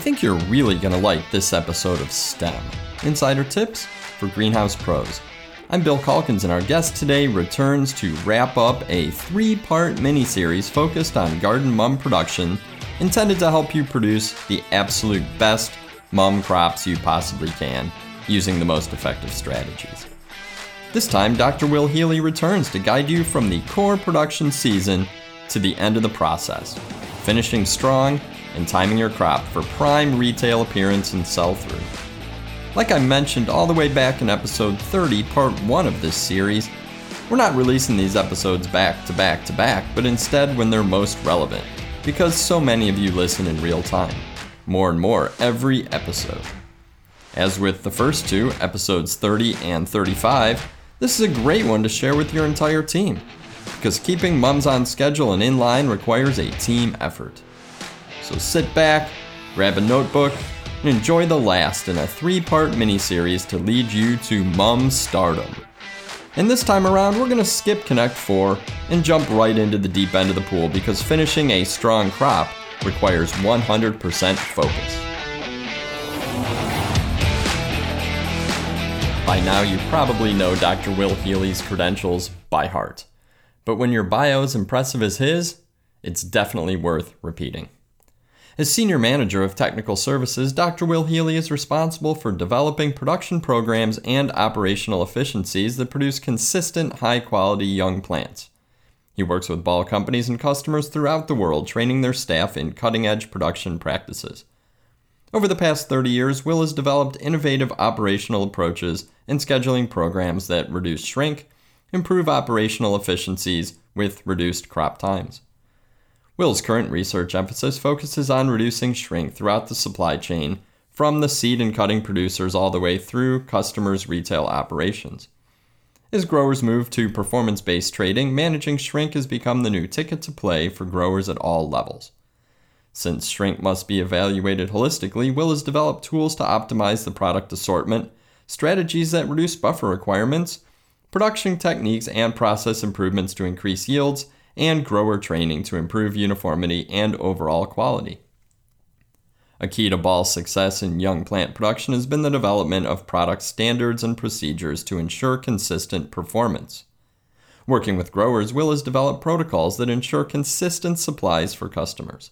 think you're really going to like this episode of STEM Insider Tips for Greenhouse Pros. I'm Bill Calkins, and our guest today returns to wrap up a three part mini series focused on garden mum production, intended to help you produce the absolute best mum crops you possibly can using the most effective strategies. This time, Dr. Will Healy returns to guide you from the core production season to the end of the process, finishing strong and timing your crop for prime retail appearance and sell through. Like I mentioned all the way back in episode 30, part 1 of this series, we're not releasing these episodes back to back to back, but instead when they're most relevant, because so many of you listen in real time, more and more every episode. As with the first two, episodes 30 and 35, this is a great one to share with your entire team because keeping mums on schedule and in line requires a team effort. So sit back, grab a notebook, and enjoy the last in a three part mini series to lead you to mum stardom. And this time around, we're going to skip Connect 4 and jump right into the deep end of the pool because finishing a strong crop requires 100% focus. By now, you probably know Dr. Will Healy's credentials by heart. But when your bio is impressive as his, it's definitely worth repeating. As Senior Manager of Technical Services, Dr. Will Healy is responsible for developing production programs and operational efficiencies that produce consistent, high quality young plants. He works with ball companies and customers throughout the world, training their staff in cutting edge production practices. Over the past 30 years, Will has developed innovative operational approaches and scheduling programs that reduce shrink, improve operational efficiencies with reduced crop times. Will's current research emphasis focuses on reducing shrink throughout the supply chain, from the seed and cutting producers all the way through customers' retail operations. As growers move to performance based trading, managing shrink has become the new ticket to play for growers at all levels. Since shrink must be evaluated holistically, Will has developed tools to optimize the product assortment, strategies that reduce buffer requirements, production techniques and process improvements to increase yields, and grower training to improve uniformity and overall quality. A key to Ball's success in young plant production has been the development of product standards and procedures to ensure consistent performance. Working with growers, Will has developed protocols that ensure consistent supplies for customers.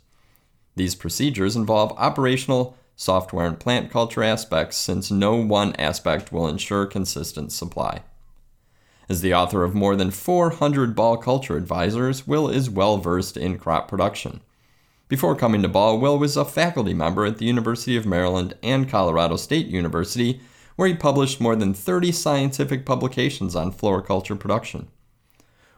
These procedures involve operational, software, and plant culture aspects since no one aspect will ensure consistent supply. As the author of more than 400 Ball culture advisors, Will is well versed in crop production. Before coming to Ball, Will was a faculty member at the University of Maryland and Colorado State University, where he published more than 30 scientific publications on floriculture production.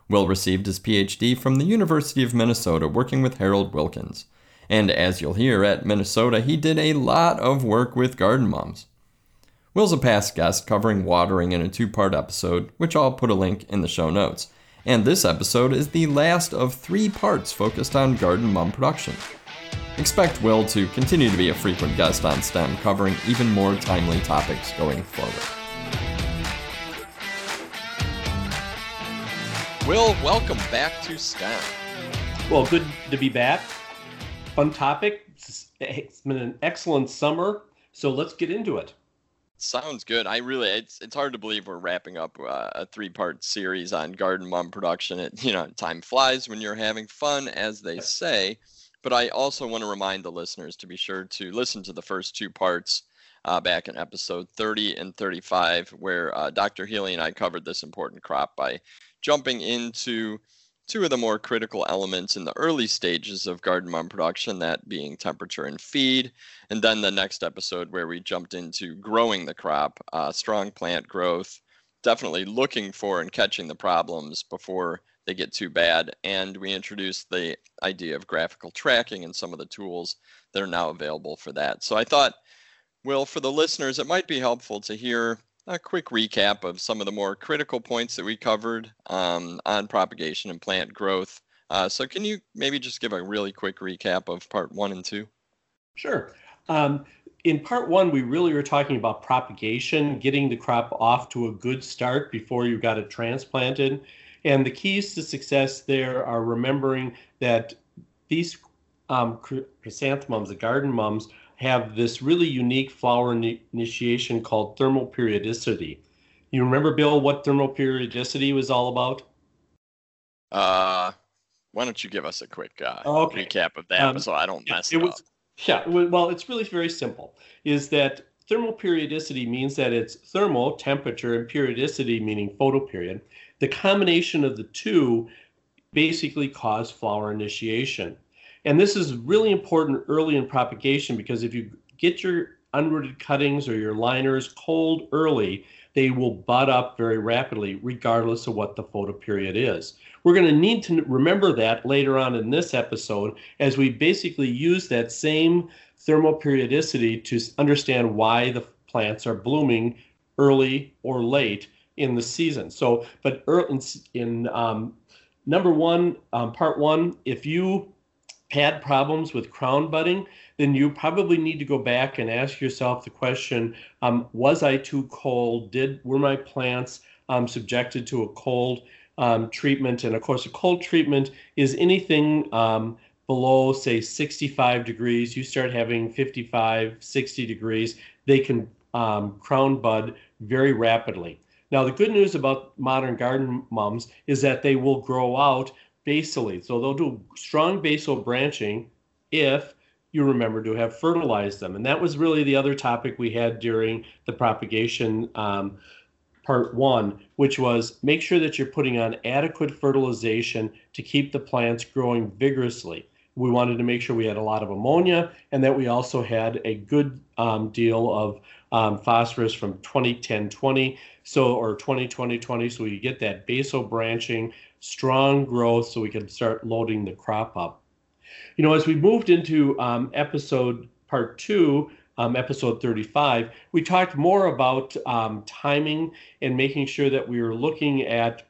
Will received his PhD from the University of Minnesota working with Harold Wilkins. And as you'll hear at Minnesota, he did a lot of work with garden mums. Will's a past guest covering watering in a two part episode, which I'll put a link in the show notes. And this episode is the last of three parts focused on garden mum production. Expect Will to continue to be a frequent guest on STEM, covering even more timely topics going forward. Will, welcome back to STEM. Well, good to be back fun topic. It's been an excellent summer, so let's get into it. Sounds good. I really, it's it's hard to believe we're wrapping up uh, a three-part series on garden mum production. It, you know, time flies when you're having fun, as they say. But I also want to remind the listeners to be sure to listen to the first two parts uh, back in episode 30 and 35, where uh, Dr. Healy and I covered this important crop by jumping into two of the more critical elements in the early stages of garden mum production, that being temperature and feed. And then the next episode where we jumped into growing the crop, uh, strong plant growth, definitely looking for and catching the problems before they get too bad. And we introduced the idea of graphical tracking and some of the tools that are now available for that. So I thought, well, for the listeners, it might be helpful to hear a quick recap of some of the more critical points that we covered um, on propagation and plant growth. Uh, so, can you maybe just give a really quick recap of part one and two? Sure. Um, in part one, we really were talking about propagation, getting the crop off to a good start before you got it transplanted. And the keys to success there are remembering that these um, chrysanthemums, the garden mums, have this really unique flower initiation called thermal periodicity. You remember, Bill, what thermal periodicity was all about? Uh, why don't you give us a quick uh, okay. recap of that um, so I don't mess it, it was, up? Yeah, well, it's really very simple. Is that thermal periodicity means that it's thermal, temperature, and periodicity, meaning photoperiod. The combination of the two basically cause flower initiation. And this is really important early in propagation because if you get your unrooted cuttings or your liners cold early, they will bud up very rapidly, regardless of what the photoperiod is. We're going to need to remember that later on in this episode as we basically use that same thermal periodicity to understand why the plants are blooming early or late in the season. So, but in, in um, number one, um, part one, if you had problems with crown budding, then you probably need to go back and ask yourself the question: um, Was I too cold? Did were my plants um, subjected to a cold um, treatment? And of course, a cold treatment is anything um, below, say, 65 degrees. You start having 55, 60 degrees. They can um, crown bud very rapidly. Now, the good news about modern garden mums is that they will grow out basally. So they'll do strong basal branching if you remember to have fertilized them. And that was really the other topic we had during the propagation um, part one, which was make sure that you're putting on adequate fertilization to keep the plants growing vigorously. We wanted to make sure we had a lot of ammonia and that we also had a good um, deal of um, phosphorus from 2010 20 so or 2020 20 so we get that basal branching strong growth so we can start loading the crop up. You know, as we moved into um, episode part two, um, episode 35, we talked more about um, timing and making sure that we were looking at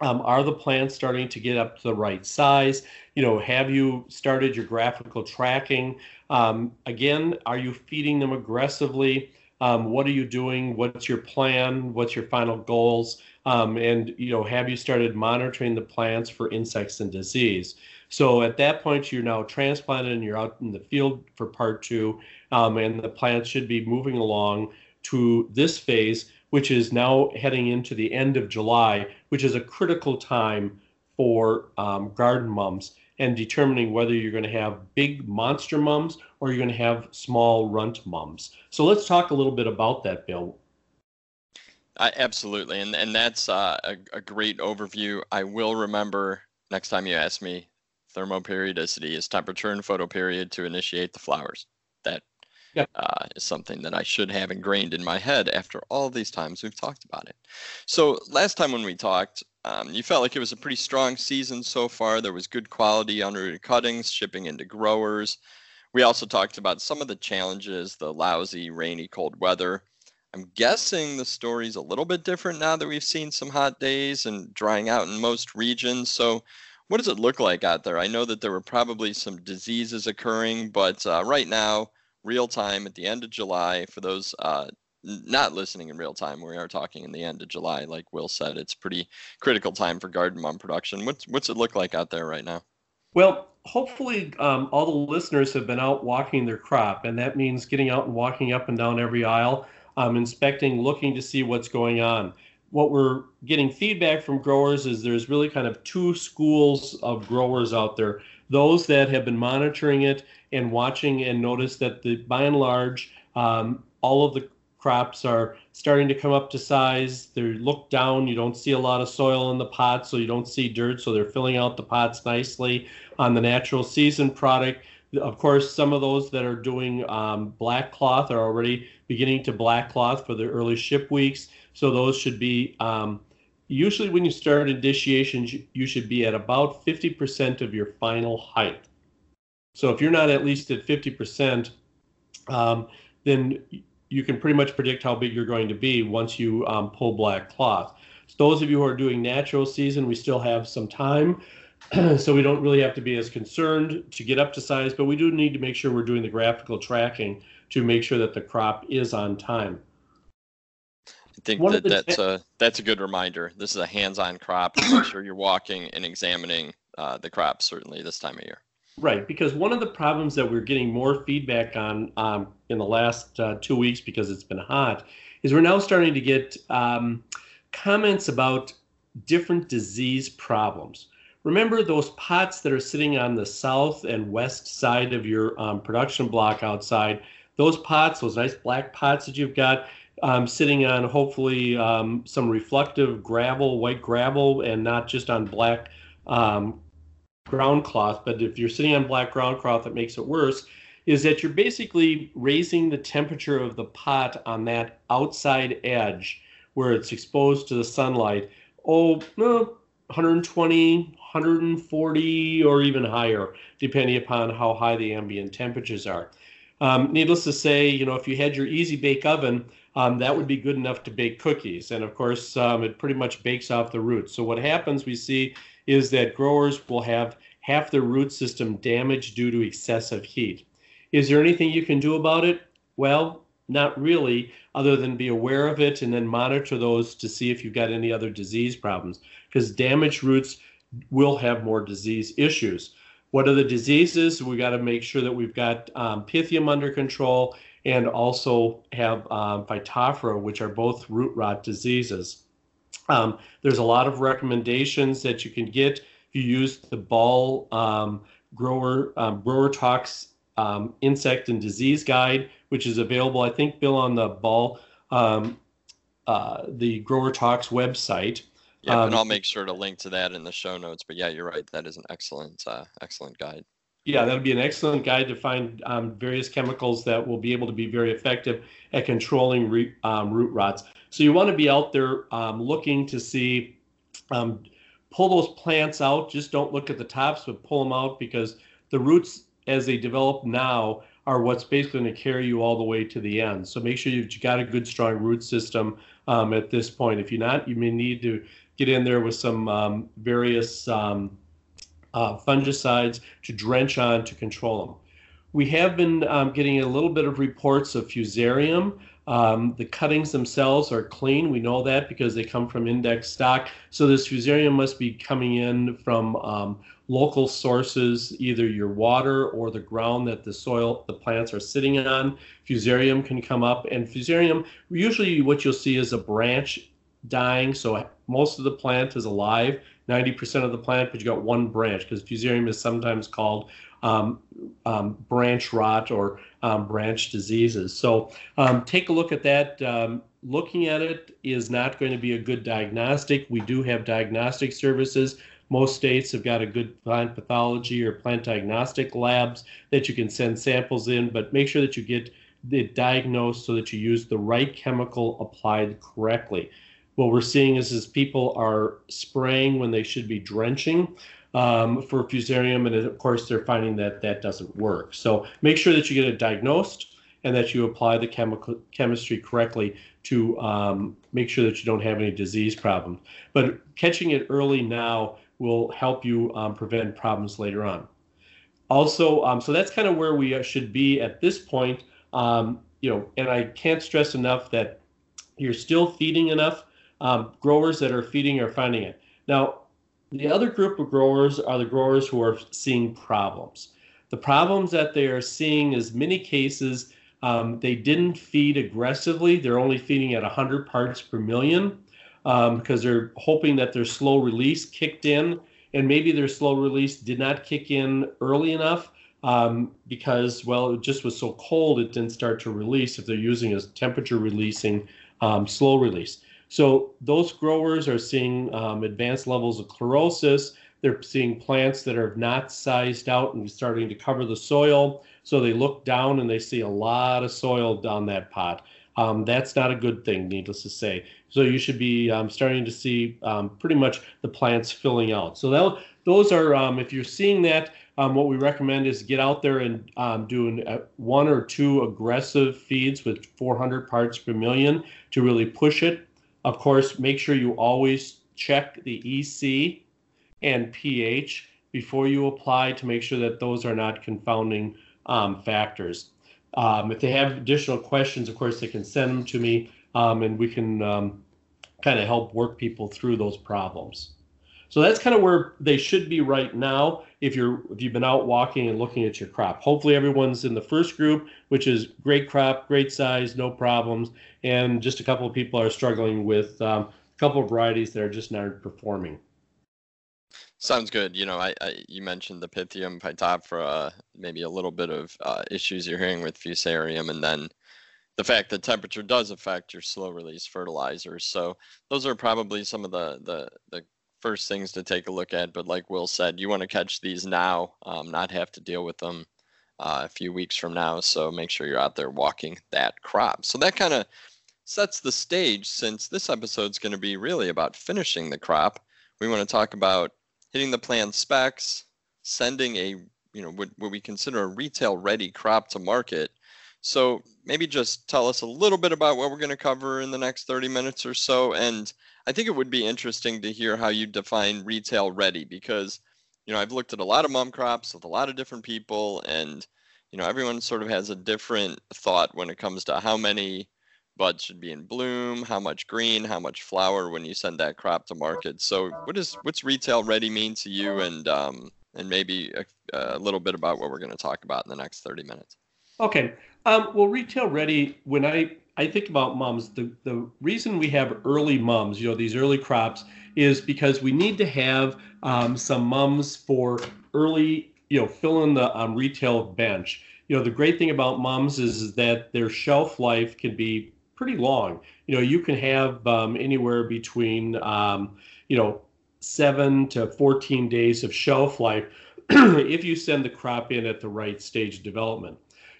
um, are the plants starting to get up to the right size? You know, have you started your graphical tracking? Um, again, are you feeding them aggressively? Um, what are you doing? What's your plan? What's your final goals? Um, and you know, have you started monitoring the plants for insects and disease? So at that point, you're now transplanted and you're out in the field for part two, um, and the plants should be moving along to this phase, which is now heading into the end of July, which is a critical time for um, garden mums and determining whether you're going to have big monster mums or you're going to have small runt mums. So let's talk a little bit about that, Bill. Uh, absolutely, and and that's uh, a, a great overview. I will remember next time you ask me. Thermoperiodicity is temperature and photoperiod to initiate the flowers. That yep. uh, is something that I should have ingrained in my head after all these times we've talked about it. So last time when we talked, um, you felt like it was a pretty strong season so far. There was good quality unrooted cuttings shipping into growers. We also talked about some of the challenges, the lousy, rainy, cold weather. I'm guessing the story's a little bit different now that we've seen some hot days and drying out in most regions. So, what does it look like out there? I know that there were probably some diseases occurring, but uh, right now, real time at the end of July, for those uh, not listening in real time. We are talking in the end of July, like Will said. It's pretty critical time for garden mum production. What's what's it look like out there right now? Well, hopefully, um, all the listeners have been out walking their crop, and that means getting out and walking up and down every aisle, um, inspecting, looking to see what's going on. What we're getting feedback from growers is there's really kind of two schools of growers out there. Those that have been monitoring it and watching and notice that the by and large, um, all of the crops are starting to come up to size. They're looked down. You don't see a lot of soil in the pots, so you don't see dirt. So they're filling out the pots nicely on the natural season product. Of course, some of those that are doing um, black cloth are already beginning to black cloth for the early ship weeks. So those should be um, usually when you start initiations, you should be at about 50% of your final height. So if you're not at least at 50%, um, then you can pretty much predict how big you're going to be once you um, pull black cloth. So those of you who are doing natural season, we still have some time. so we don't really have to be as concerned to get up to size, but we do need to make sure we're doing the graphical tracking to make sure that the crop is on time. I think One that that's a that's a good reminder. This is a hands-on crop. Make sure you're walking and examining uh, the crop certainly this time of year. Right, because one of the problems that we're getting more feedback on um, in the last uh, two weeks because it's been hot is we're now starting to get um, comments about different disease problems. Remember those pots that are sitting on the south and west side of your um, production block outside? Those pots, those nice black pots that you've got um, sitting on hopefully um, some reflective gravel, white gravel, and not just on black um, ground cloth. But if you're sitting on black ground cloth, it makes it worse. Is that you're basically raising the temperature of the pot on that outside edge where it's exposed to the sunlight. Oh, no, 120, 140, or even higher, depending upon how high the ambient temperatures are. Um, needless to say, you know, if you had your easy bake oven, um, that would be good enough to bake cookies. And of course, um, it pretty much bakes off the roots. So what happens we see is that growers will have half their root system damaged due to excessive heat. Is there anything you can do about it? Well, not really, other than be aware of it and then monitor those to see if you've got any other disease problems. Because damaged roots will have more disease issues. What are the diseases? We got to make sure that we've got um, Pythium under control and also have um, Phytophthora, which are both root rot diseases. Um, there's a lot of recommendations that you can get if you use the Ball um, Grower um, Grower Talks um, Insect and Disease Guide, which is available, I think, Bill, on the Ball um, uh, the Grower Talks website. Yeah, and I'll make sure to link to that in the show notes. But yeah, you're right. That is an excellent, uh, excellent guide. Yeah, that would be an excellent guide to find um, various chemicals that will be able to be very effective at controlling re, um, root rots. So you want to be out there um, looking to see, um, pull those plants out. Just don't look at the tops, but pull them out because the roots, as they develop now, are what's basically going to carry you all the way to the end. So make sure you've got a good, strong root system um, at this point. If you're not, you may need to get in there with some um, various uh, fungicides to drench on to control them. We have been um, getting a little bit of reports of fusarium. Um, the cuttings themselves are clean. We know that because they come from index stock. So this fusarium must be coming in from um, local sources, either your water or the ground that the soil, the plants are sitting on. Fusarium can come up, and fusarium, usually what you'll see is a branch dying. So most of the plant is alive. 90% of the plant, but you got one branch because fusarium is sometimes called um, um, branch rot or um, branch diseases. So um, take a look at that. Um, looking at it is not going to be a good diagnostic. We do have diagnostic services. Most states have got a good plant pathology or plant diagnostic labs that you can send samples in, but make sure that you get it diagnosed so that you use the right chemical applied correctly what we're seeing is, is people are spraying when they should be drenching um, for fusarium, and of course they're finding that that doesn't work. So make sure that you get it diagnosed and that you apply the chemical chemistry correctly to um, make sure that you don't have any disease problems. But catching it early now will help you um, prevent problems later on. Also, um, so that's kind of where we should be at this point. Um, you know, and I can't stress enough that you're still feeding enough um, growers that are feeding are finding it. Now, the other group of growers are the growers who are seeing problems. The problems that they are seeing is many cases um, they didn't feed aggressively. They're only feeding at 100 parts per million um, because they're hoping that their slow release kicked in, and maybe their slow release did not kick in early enough um, because, well, it just was so cold it didn't start to release if they're using a temperature releasing um, slow release. So those growers are seeing um, advanced levels of chlorosis. They're seeing plants that are not sized out and starting to cover the soil. So they look down and they see a lot of soil down that pot. Um, that's not a good thing, needless to say. So you should be um, starting to see um, pretty much the plants filling out. So those are, um, if you're seeing that, um, what we recommend is get out there and do an, uh, one or two aggressive feeds with 400 parts per million to really push it. Of course, make sure you always check the EC and pH before you apply to make sure that those are not confounding um, factors. Um, if they have additional questions, of course, they can send them to me um, and we can um, kind of help work people through those problems. So that's kind of where they should be right now if you're if you've been out walking and looking at your crop. Hopefully everyone's in the first group, which is great crop, great size, no problems, and just a couple of people are struggling with um, a couple of varieties that are just not performing. Sounds good. You know, I, I you mentioned the Pythium phytophthora, maybe a little bit of uh, issues you're hearing with Fusarium, and then the fact that temperature does affect your slow release fertilizers. So those are probably some of the the the first things to take a look at. But like Will said, you want to catch these now, um, not have to deal with them uh, a few weeks from now. So make sure you're out there walking that crop. So that kind of sets the stage since this episode is going to be really about finishing the crop. We want to talk about hitting the plan specs, sending a you know what, what we consider a retail ready crop to market. So maybe just tell us a little bit about what we're going to cover in the next 30 minutes or so. And I think it would be interesting to hear how you define retail ready because you know I've looked at a lot of mum crops with a lot of different people and you know everyone sort of has a different thought when it comes to how many buds should be in bloom, how much green, how much flower when you send that crop to market. So, what does what's retail ready mean to you, and um, and maybe a, a little bit about what we're going to talk about in the next 30 minutes. Okay. Um, well, retail ready. When I I think about mums, the the reason we have early mums, you know, these early crops, is because we need to have um, some mums for early, you know, fill in the um, retail bench. You know, the great thing about mums is, is that their shelf life can be pretty long. You know, you can have um, anywhere between, um, you know, seven to 14 days of shelf life if you send the crop in at the right stage of development.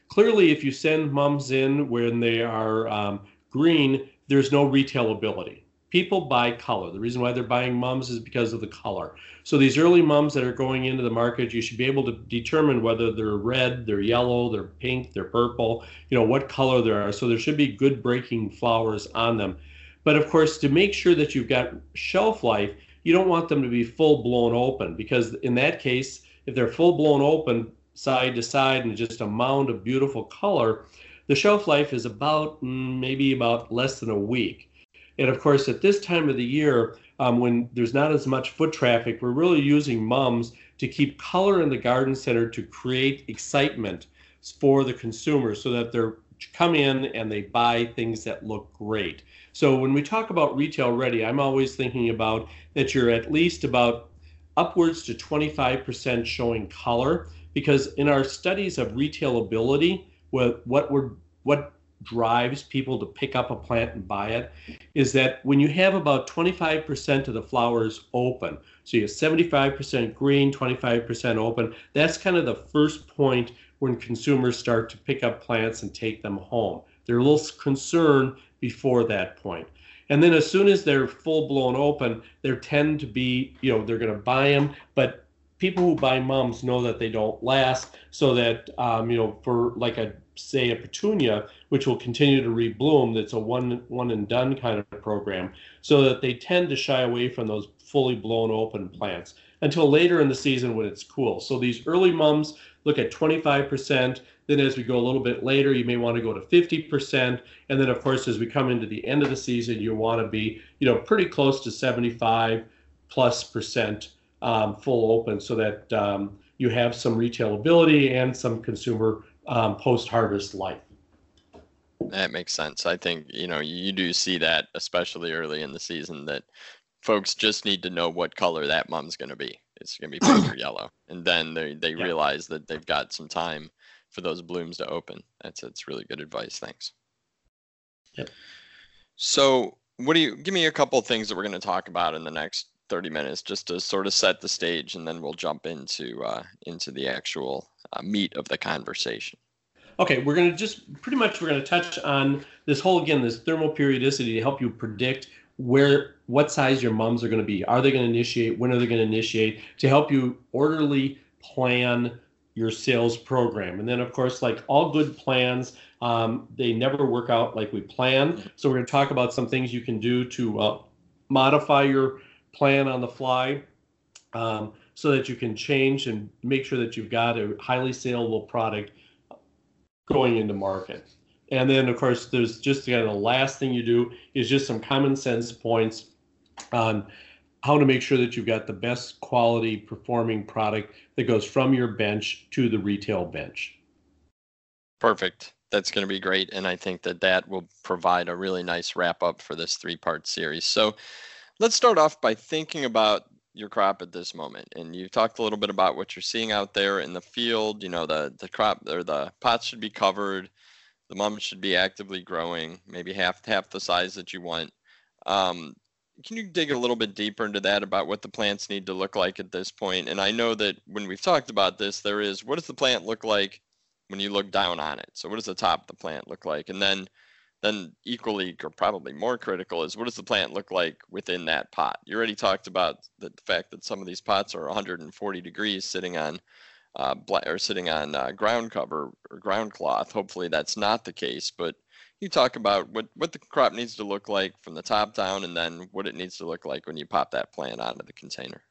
Clearly, if you send mums in when they are um, green, there's no retailability people buy color. The reason why they're buying mums is because of the color. So these early mums that are going into the market, you should be able to determine whether they're red, they're yellow, they're pink, they're purple, you know, what color they are. So there should be good breaking flowers on them. But of course, to make sure that you've got shelf life, you don't want them to be full blown open because in that case, if they're full blown open side to side and just a mound of beautiful color, the shelf life is about mm, maybe about less than a week. And of course, at this time of the year, um, when there's not as much foot traffic, we're really using mums to keep color in the garden center to create excitement for the consumer so that they're come in and they buy things that look great. So when we talk about retail ready, I'm always thinking about that you're at least about upwards to 25% showing color because in our studies of retailability, what what we're what drives people to pick up a plant and buy it is that when you have about 25% of the flowers open, so you have 75% green, 25% open, that's kind of the first point when consumers start to pick up plants and take them home. They're a little concerned before that point. And then as soon as they're full blown open, they tend to be, you know, they're going to buy them, but people who buy mums know that they don't last so that um, you know for like a say a petunia which will continue to rebloom that's a one one and done kind of program so that they tend to shy away from those fully blown open plants until later in the season when it's cool. So these early mums look at 25% then as we go a little bit later you may want to go to 50% and then of course as we come into the end of the season you want to be you know pretty close to 75 plus percent um, full open so that um, you have some retailability and some consumer um, post-harvest life. That makes sense. I think you know you do see that, especially early in the season, that folks just need to know what color that mum's going to be. It's going to be pink or yellow, and then they they yeah. realize that they've got some time for those blooms to open. That's that's really good advice. Thanks. Yep. So, what do you give me a couple things that we're going to talk about in the next 30 minutes just to sort of set the stage and then we'll jump into uh, into the actual uh, meat of the conversation. Okay we're going to just pretty much we're going to touch on this whole again this thermal periodicity to help you predict where what size your mums are going to be. Are they going to initiate? When are they going to initiate? To help you orderly plan your sales program. And then of course like all good plans um, they never work out like we plan so we're going to talk about some things you can do to uh, modify your plan on the fly um, so that you can change and make sure that you've got a highly saleable product going into market. And then, of course, there's just again, the last thing you do is just some common sense points on how to make sure that you've got the best quality performing product that goes from your bench to the retail bench. Perfect. That's going to be great. And I think that that will provide a really nice wrap up for this three part series. So let's start off by thinking about your crop at this moment. And you talked a little bit about what you're seeing out there in the field. You know, the, the crop or the pots should be covered. The mums should be actively growing, maybe half half the size that you want. Um, can you dig a little bit deeper into that about what the plants need to look like at this point? And I know that when we've talked about this, there is what does the plant look like when you look down on it? So what does the top of the plant look like? And then then equally or probably more critical is what does the plant look like within that pot? You already talked about the, fact that some of these pots are 140 degrees sitting on uh, or sitting on uh, ground cover or ground cloth. Hopefully that's not the case, but you talk about what, what the crop needs to look like from the top down and then what it needs to look like when you pop that plant out of the container.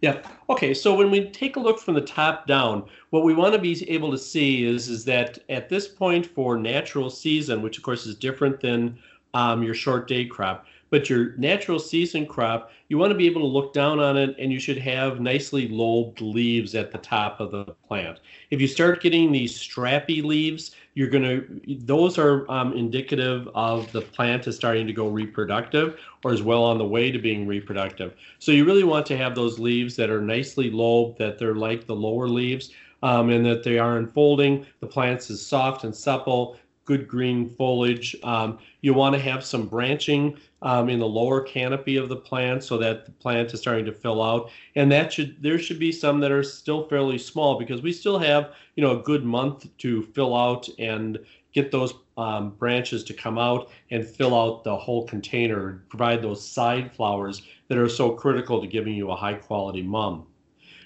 Yeah. Okay. So when we take a look from the top down, what we want to be able to see is is that at this point for natural season, which of course is different than um, your short day crop, but your natural season crop, you want to be able to look down on it and you should have nicely lobed leaves at the top of the plant. If you start getting these strappy leaves, you're going to, those are um, indicative of the plant is starting to go reproductive or is well on the way to being reproductive. So you really want to have those leaves that are nicely lobed, that they're like the lower leaves. Um, and that they are unfolding. The plants is soft and supple good green foliage. Um, you want to have some branching um, in the lower canopy of the plant so that the plant is starting to fill out. And that should there should be some that are still fairly small because we still have you know a good month to fill out and get those um, branches to come out and fill out the whole container, and provide those side flowers that are so critical to giving you a high quality mum.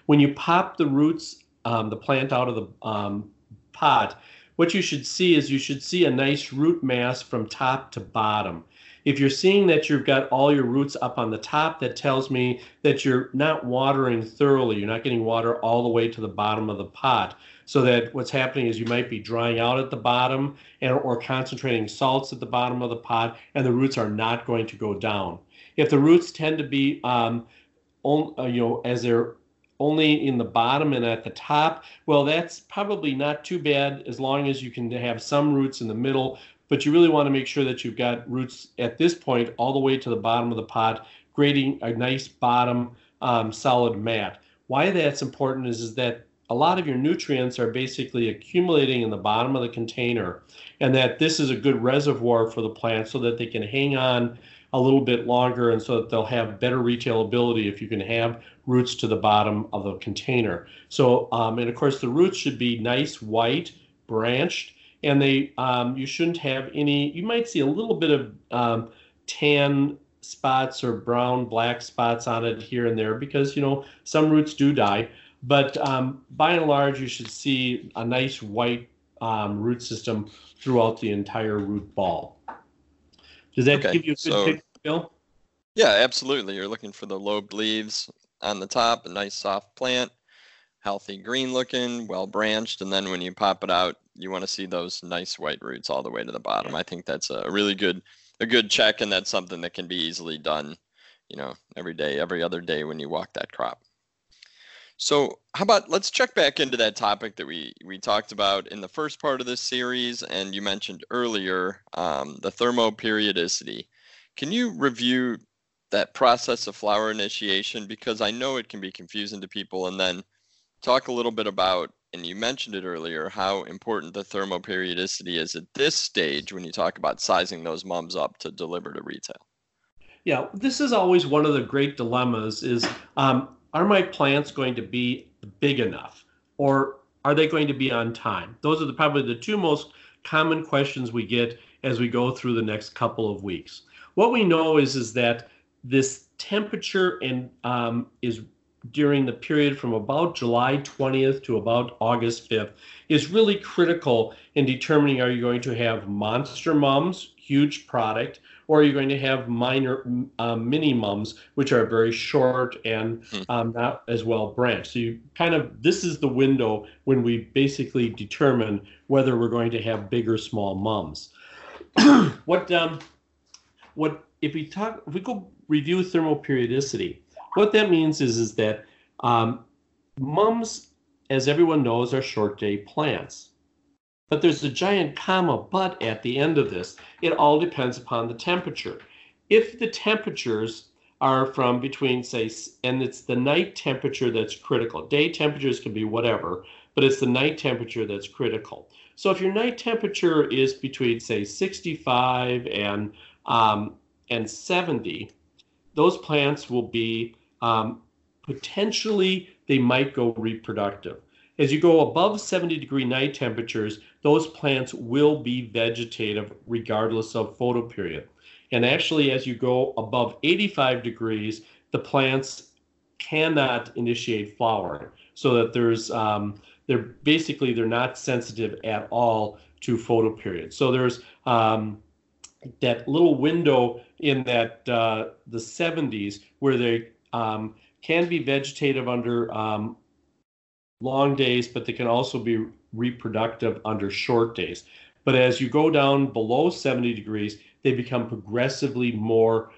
When you pop the roots, um, the plant out of the um, pot, what you should see is you should see a nice root mass from top to bottom. If you're seeing that you've got all your roots up on the top, that tells me that you're not watering thoroughly. You're not getting water all the way to the bottom of the pot. So that what's happening is you might be drying out at the bottom and or concentrating salts at the bottom of the pot, and the roots are not going to go down. If the roots tend to be um, uh, you know, as they're only in the bottom and at the top, well, that's probably not too bad as long as you can have some roots in the middle. But you really want to make sure that you've got roots at this point all the way to the bottom of the pot, creating a nice bottom um, solid mat. Why that's important is, is that a lot of your nutrients are basically accumulating in the bottom of the container, and that this is a good reservoir for the plant so that they can hang on a little bit longer and so that they'll have better retailability if you can have roots to the bottom of the container. So, um, and of course, the roots should be nice, white, branched, and they um, you shouldn't have any. You might see a little bit of um, tan spots or brown, black spots on it here and there because you know some roots do die. But um, by and large, you should see a nice white um, root system throughout the entire root ball. Does that okay, give you a good so, picture, Bill? Yeah, absolutely. You're looking for the lobed leaves on the top, a nice soft plant, healthy green looking, well branched, and then when you pop it out, you want to see those nice white roots all the way to the bottom. I think that's a really good a good check, and that's something that can be easily done, you know, every day, every other day when you walk that crop. So how about let's check back into that topic that we we talked about in the first part of this series, and you mentioned earlier um, the thermoperiodicity. Can you review that process of flower initiation because I know it can be confusing to people, and then talk a little bit about and you mentioned it earlier how important the thermoperiodicity is at this stage when you talk about sizing those mums up to deliver to retail. Yeah, this is always one of the great dilemmas is um, are my plants going to be big enough or are they going to be on time? Those are the, probably the two most common questions we get as we go through the next couple of weeks. What we know is, is that this temperature and um, is during the period from about July 20th to about August 5th is really critical in determining are you going to have monster mums, huge product, or you're going to have minor um, mini mums, which are very short and hmm. um, not as well branched. So you kind of this is the window when we basically determine whether we're going to have big or small mums. what um, what if we talk if we go review thermoperiodicity. What that means is, is that um, mums, as everyone knows, are short day plants. But there's a giant comma but at the end of this. It all depends upon the temperature. If the temperatures are from between, say, and it's the night temperature that's critical. Day temperatures can be whatever, but it's the night temperature that's critical. So if your night temperature is between, say, 65 and um, and 70, those plants will be um, potentially they might go reproductive. As you go above 70 degree night temperatures, those plants will be vegetative regardless of photoperiod. And actually, as you go above 85 degrees, the plants cannot initiate flowering. So that there's, um, they're basically, they're not sensitive at all to photoperiod. So there's um, that little window in that uh, the 70s where they um, can be vegetative under um, long days, but they can also be reproductive under short days. But as you go down below 70 degrees, they become progressively more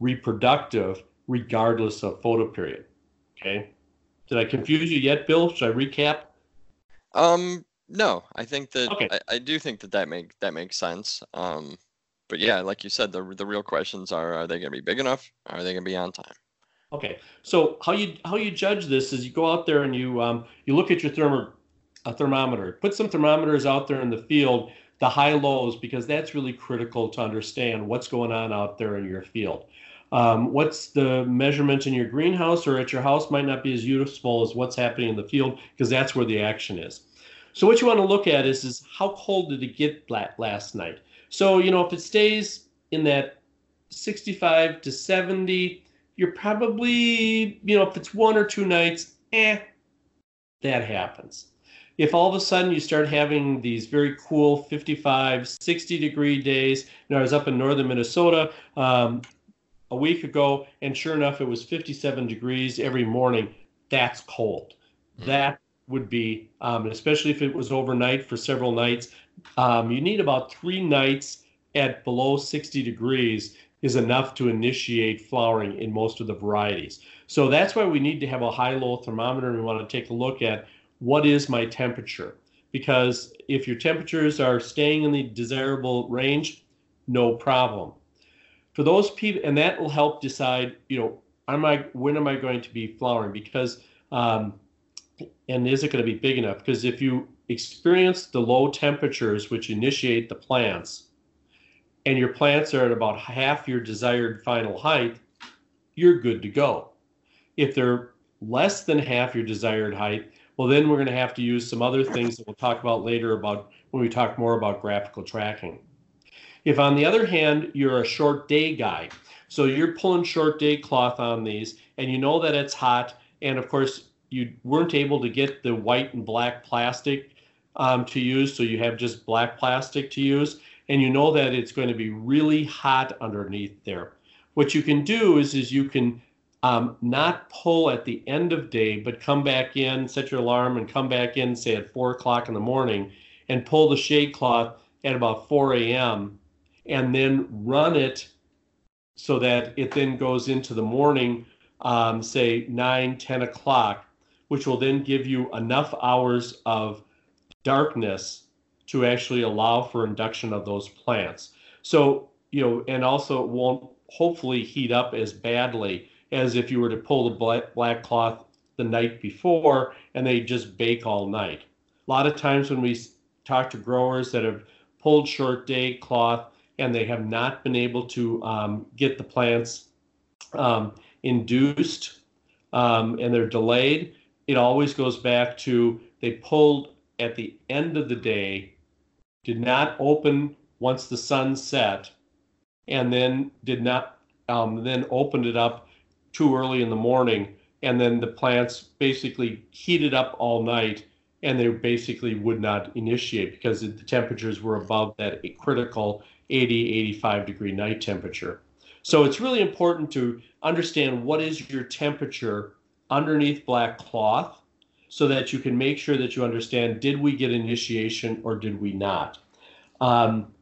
reproductive regardless of photoperiod. Okay. Did I confuse you yet, Bill? Should I recap? Um, no, I think that okay. I, I do think that that make that makes sense. Um, but yeah, like you said, the the real questions are: Are they going to be big enough? Are they going to be on time? Okay, so how you how you judge this is you go out there and you um, you look at your thermo, a thermometer. Put some thermometers out there in the field, the high lows, because that's really critical to understand what's going on out there in your field. Um, what's the measurement in your greenhouse or at your house might not be as useful as what's happening in the field because that's where the action is. So what you want to look at is, is how cold did it get last night? So, you know, if it stays in that 65 to 70, you're probably, you know, if it's one or two nights, eh, that happens. If all of a sudden you start having these very cool 55, 60 degree days, you know, I was up in northern Minnesota um, a week ago, and sure enough, it was 57 degrees every morning. That's cold. Mm-hmm. That would be, um, especially if it was overnight for several nights, um, you need about three nights at below 60 degrees is enough to initiate flowering in most of the varieties. So that's why we need to have a high-low thermometer we want to take a look at what is my temperature. Because if your temperatures are staying in the desirable range, no problem. For those people, and that will help decide, you know, am I, when am I going to be flowering? Because, um, and is it going to be big enough? Because if you experience the low temperatures which initiate the plants, and your plants are at about half your desired final height, you're good to go. If they're less than half your desired height, well, then we're going to have to use some other things that we'll talk about later about when we talk more about graphical tracking. If on the other hand, you're a short day guy, so you're pulling short day cloth on these and you know that it's hot, and of course you weren't able to get the white and black plastic um, to use, so you have just black plastic to use, and you know that it's going to be really hot underneath there. What you can do is, is you can um, not pull at the end of day, but come back in, set your alarm, and come back in, say at four o'clock in the morning, and pull the shade cloth at about 4 a.m. and then run it so that it then goes into the morning, um, say 9, 10 o'clock, which will then give you enough hours of darkness to actually allow for induction of those plants. So, you know, and also it won't hopefully heat up as badly as if you were to pull the black, black cloth the night before and they just bake all night. A lot of times when we talk to growers that have pulled short day cloth and they have not been able to um, get the plants um, induced um, and they're delayed, it always goes back to they pulled at the end of the day, did not open once the sun set, and then did not um, then opened it up too early in the morning, and then the plants basically heated up all night, and they basically would not initiate because the temperatures were above that critical 80, 85 degree night temperature. So it's really important to understand what is your temperature underneath black cloth so that you can make sure that you understand did we get initiation or did we not. Um,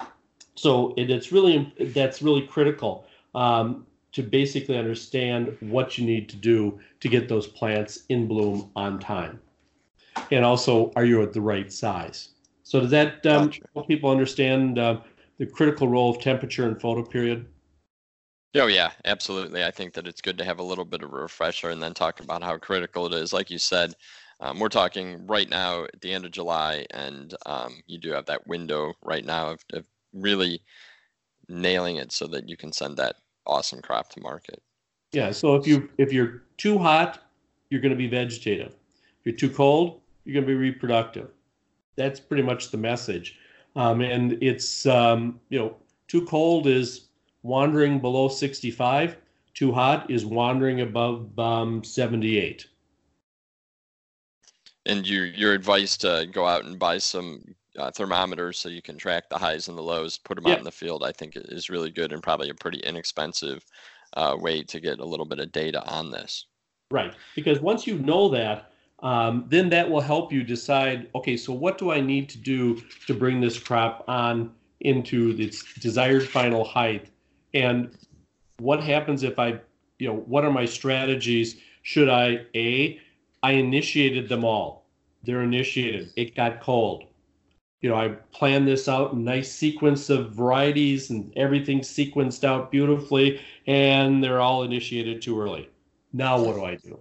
so it, it's really that's really critical um, to basically understand what you need to do to get those plants in bloom on time. And also, are you at the right size? So does that um, gotcha. help people understand uh, the critical role of temperature and photoperiod? Oh yeah, absolutely. I think that it's good to have a little bit of a refresher and then talk about how critical it is. Like you said, um, we're talking right now at the end of July, and um, you do have that window right now of, of really nailing it so that you can send that awesome crop to market. Yeah. So if you if you're too hot, you're going to be vegetative. If you're too cold, you're going to be reproductive. That's pretty much the message. Um, and it's um, you know too cold is wandering below 65. Too hot is wandering above um, 78 and your your advice to go out and buy some uh, thermometers so you can track the highs and the lows, put them yeah. out in the field, I think is really good and probably a pretty inexpensive uh, way to get a little bit of data on this. Right, because once you know that, um, then that will help you decide. Okay, so what do I need to do to bring this crop on into its desired final height, and what happens if I, you know, what are my strategies? Should I a I initiated them all. They're initiated. It got cold. You know, I planned this out in nice sequence of varieties and everything sequenced out beautifully, and they're all initiated too early. Now what do I do?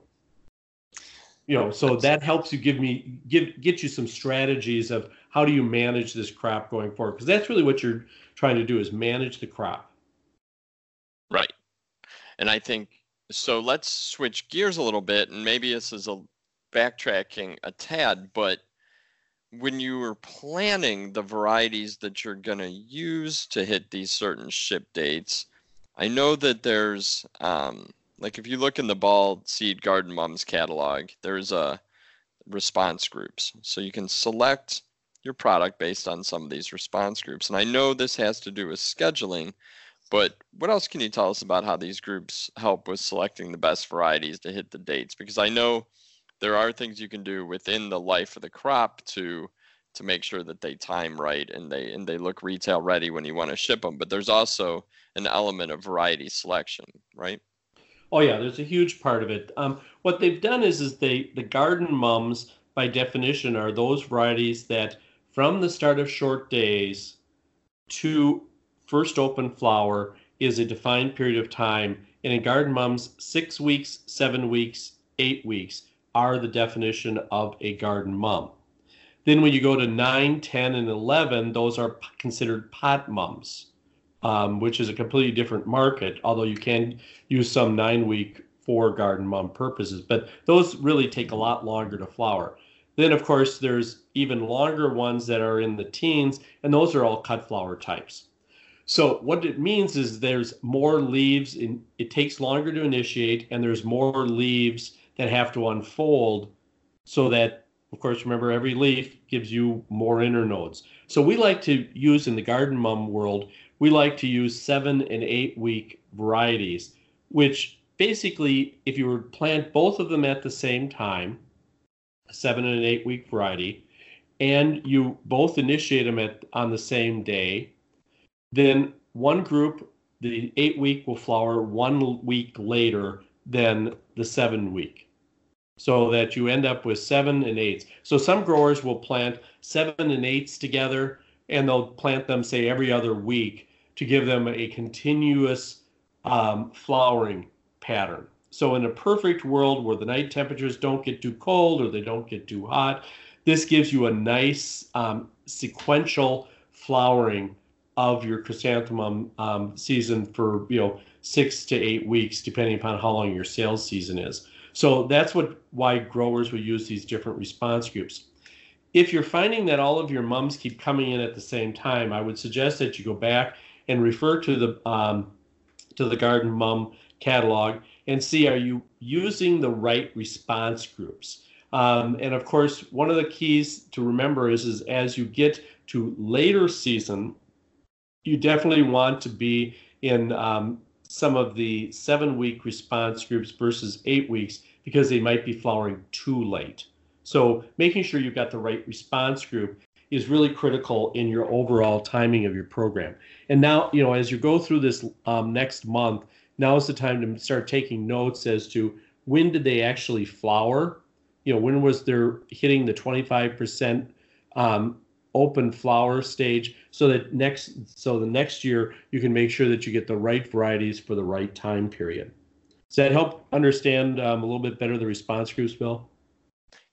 You know, so that helps you give me give get you some strategies of how do you manage this crop going forward because that's really what you're trying to do is manage the crop. Right. And I think so let's switch gears a little bit and maybe this is a backtracking a tad, but when you were planning the varieties that you're going to use to hit these certain ship dates, I know that there's um, like if you look in the Ball Seed Garden Mums catalog, there's a response groups. So you can select your product based on some of these response groups. And I know this has to do with scheduling, but what else can you tell us about how these groups help with selecting the best varieties to hit the dates? Because I know there are things you can do within the life of the crop to to make sure that they time right and they and they look retail ready when you want to ship them but there's also an element of variety selection right? Oh yeah there's a huge part of it. Um, what they've done is is they the garden mums by definition are those varieties that from the start of short days to first open flower is a defined period of time and in garden mums six weeks seven weeks eight weeks are the definition of a garden mum. Then when you go to 9, 10, and 11, those are considered pot mums, um, which is a completely different market, although you can use some nine week for garden mum purposes. But those really take a lot longer to flower. Then, of course, there's even longer ones that are in the teens, and those are all cut flower types. So what it means is there's more leaves, in, it takes longer to initiate, and there's more leaves that have to unfold so that of course remember every leaf gives you more internodes so we like to use in the garden mum world we like to use seven and eight week varieties which basically if you would plant both of them at the same time seven and an eight week variety and you both initiate them at on the same day then one group the eight week will flower one week later than the seven week so that you end up with seven and eights. So some growers will plant seven and eights together and they'll plant them, say, every other week to give them a continuous um, flowering pattern. So, in a perfect world where the night temperatures don't get too cold or they don't get too hot, this gives you a nice um, sequential flowering of your chrysanthemum um, season for you know six to eight weeks, depending upon how long your sales season is. So that's what why growers will use these different response groups. If you're finding that all of your mums keep coming in at the same time, I would suggest that you go back and refer to the um, to the Garden Mum catalog and see are you using the right response groups. Um, and of course, one of the keys to remember is, is as you get to later season, you definitely want to be in um, some of the seven week response groups versus eight weeks because they might be flowering too late. So making sure you've got the right response group is really critical in your overall timing of your program. And now, you know, as you go through this um, next month, now is the time to start taking notes as to when did they actually flower? You know, when was their hitting the 25% um, open flower stage so that next so the next year you can make sure that you get the right varieties for the right time period. Does that help understand um, a little bit better the response groups, Bill?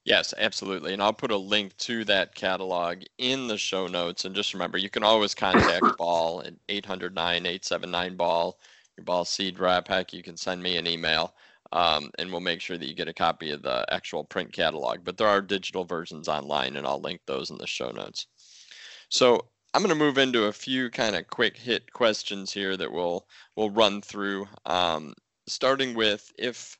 Yes, absolutely. And I'll put a link to that catalog in the show notes. And just remember, you can always contact Ball at 809 879 Ball, your Ball seed rep. Heck, you can send me an email um, and we'll make sure that you get a copy of the actual print catalog. But there are digital versions online, and I'll link those in the show notes. So I'm going to move into a few kind of quick hit questions here that we'll we'll run through. Um, starting with if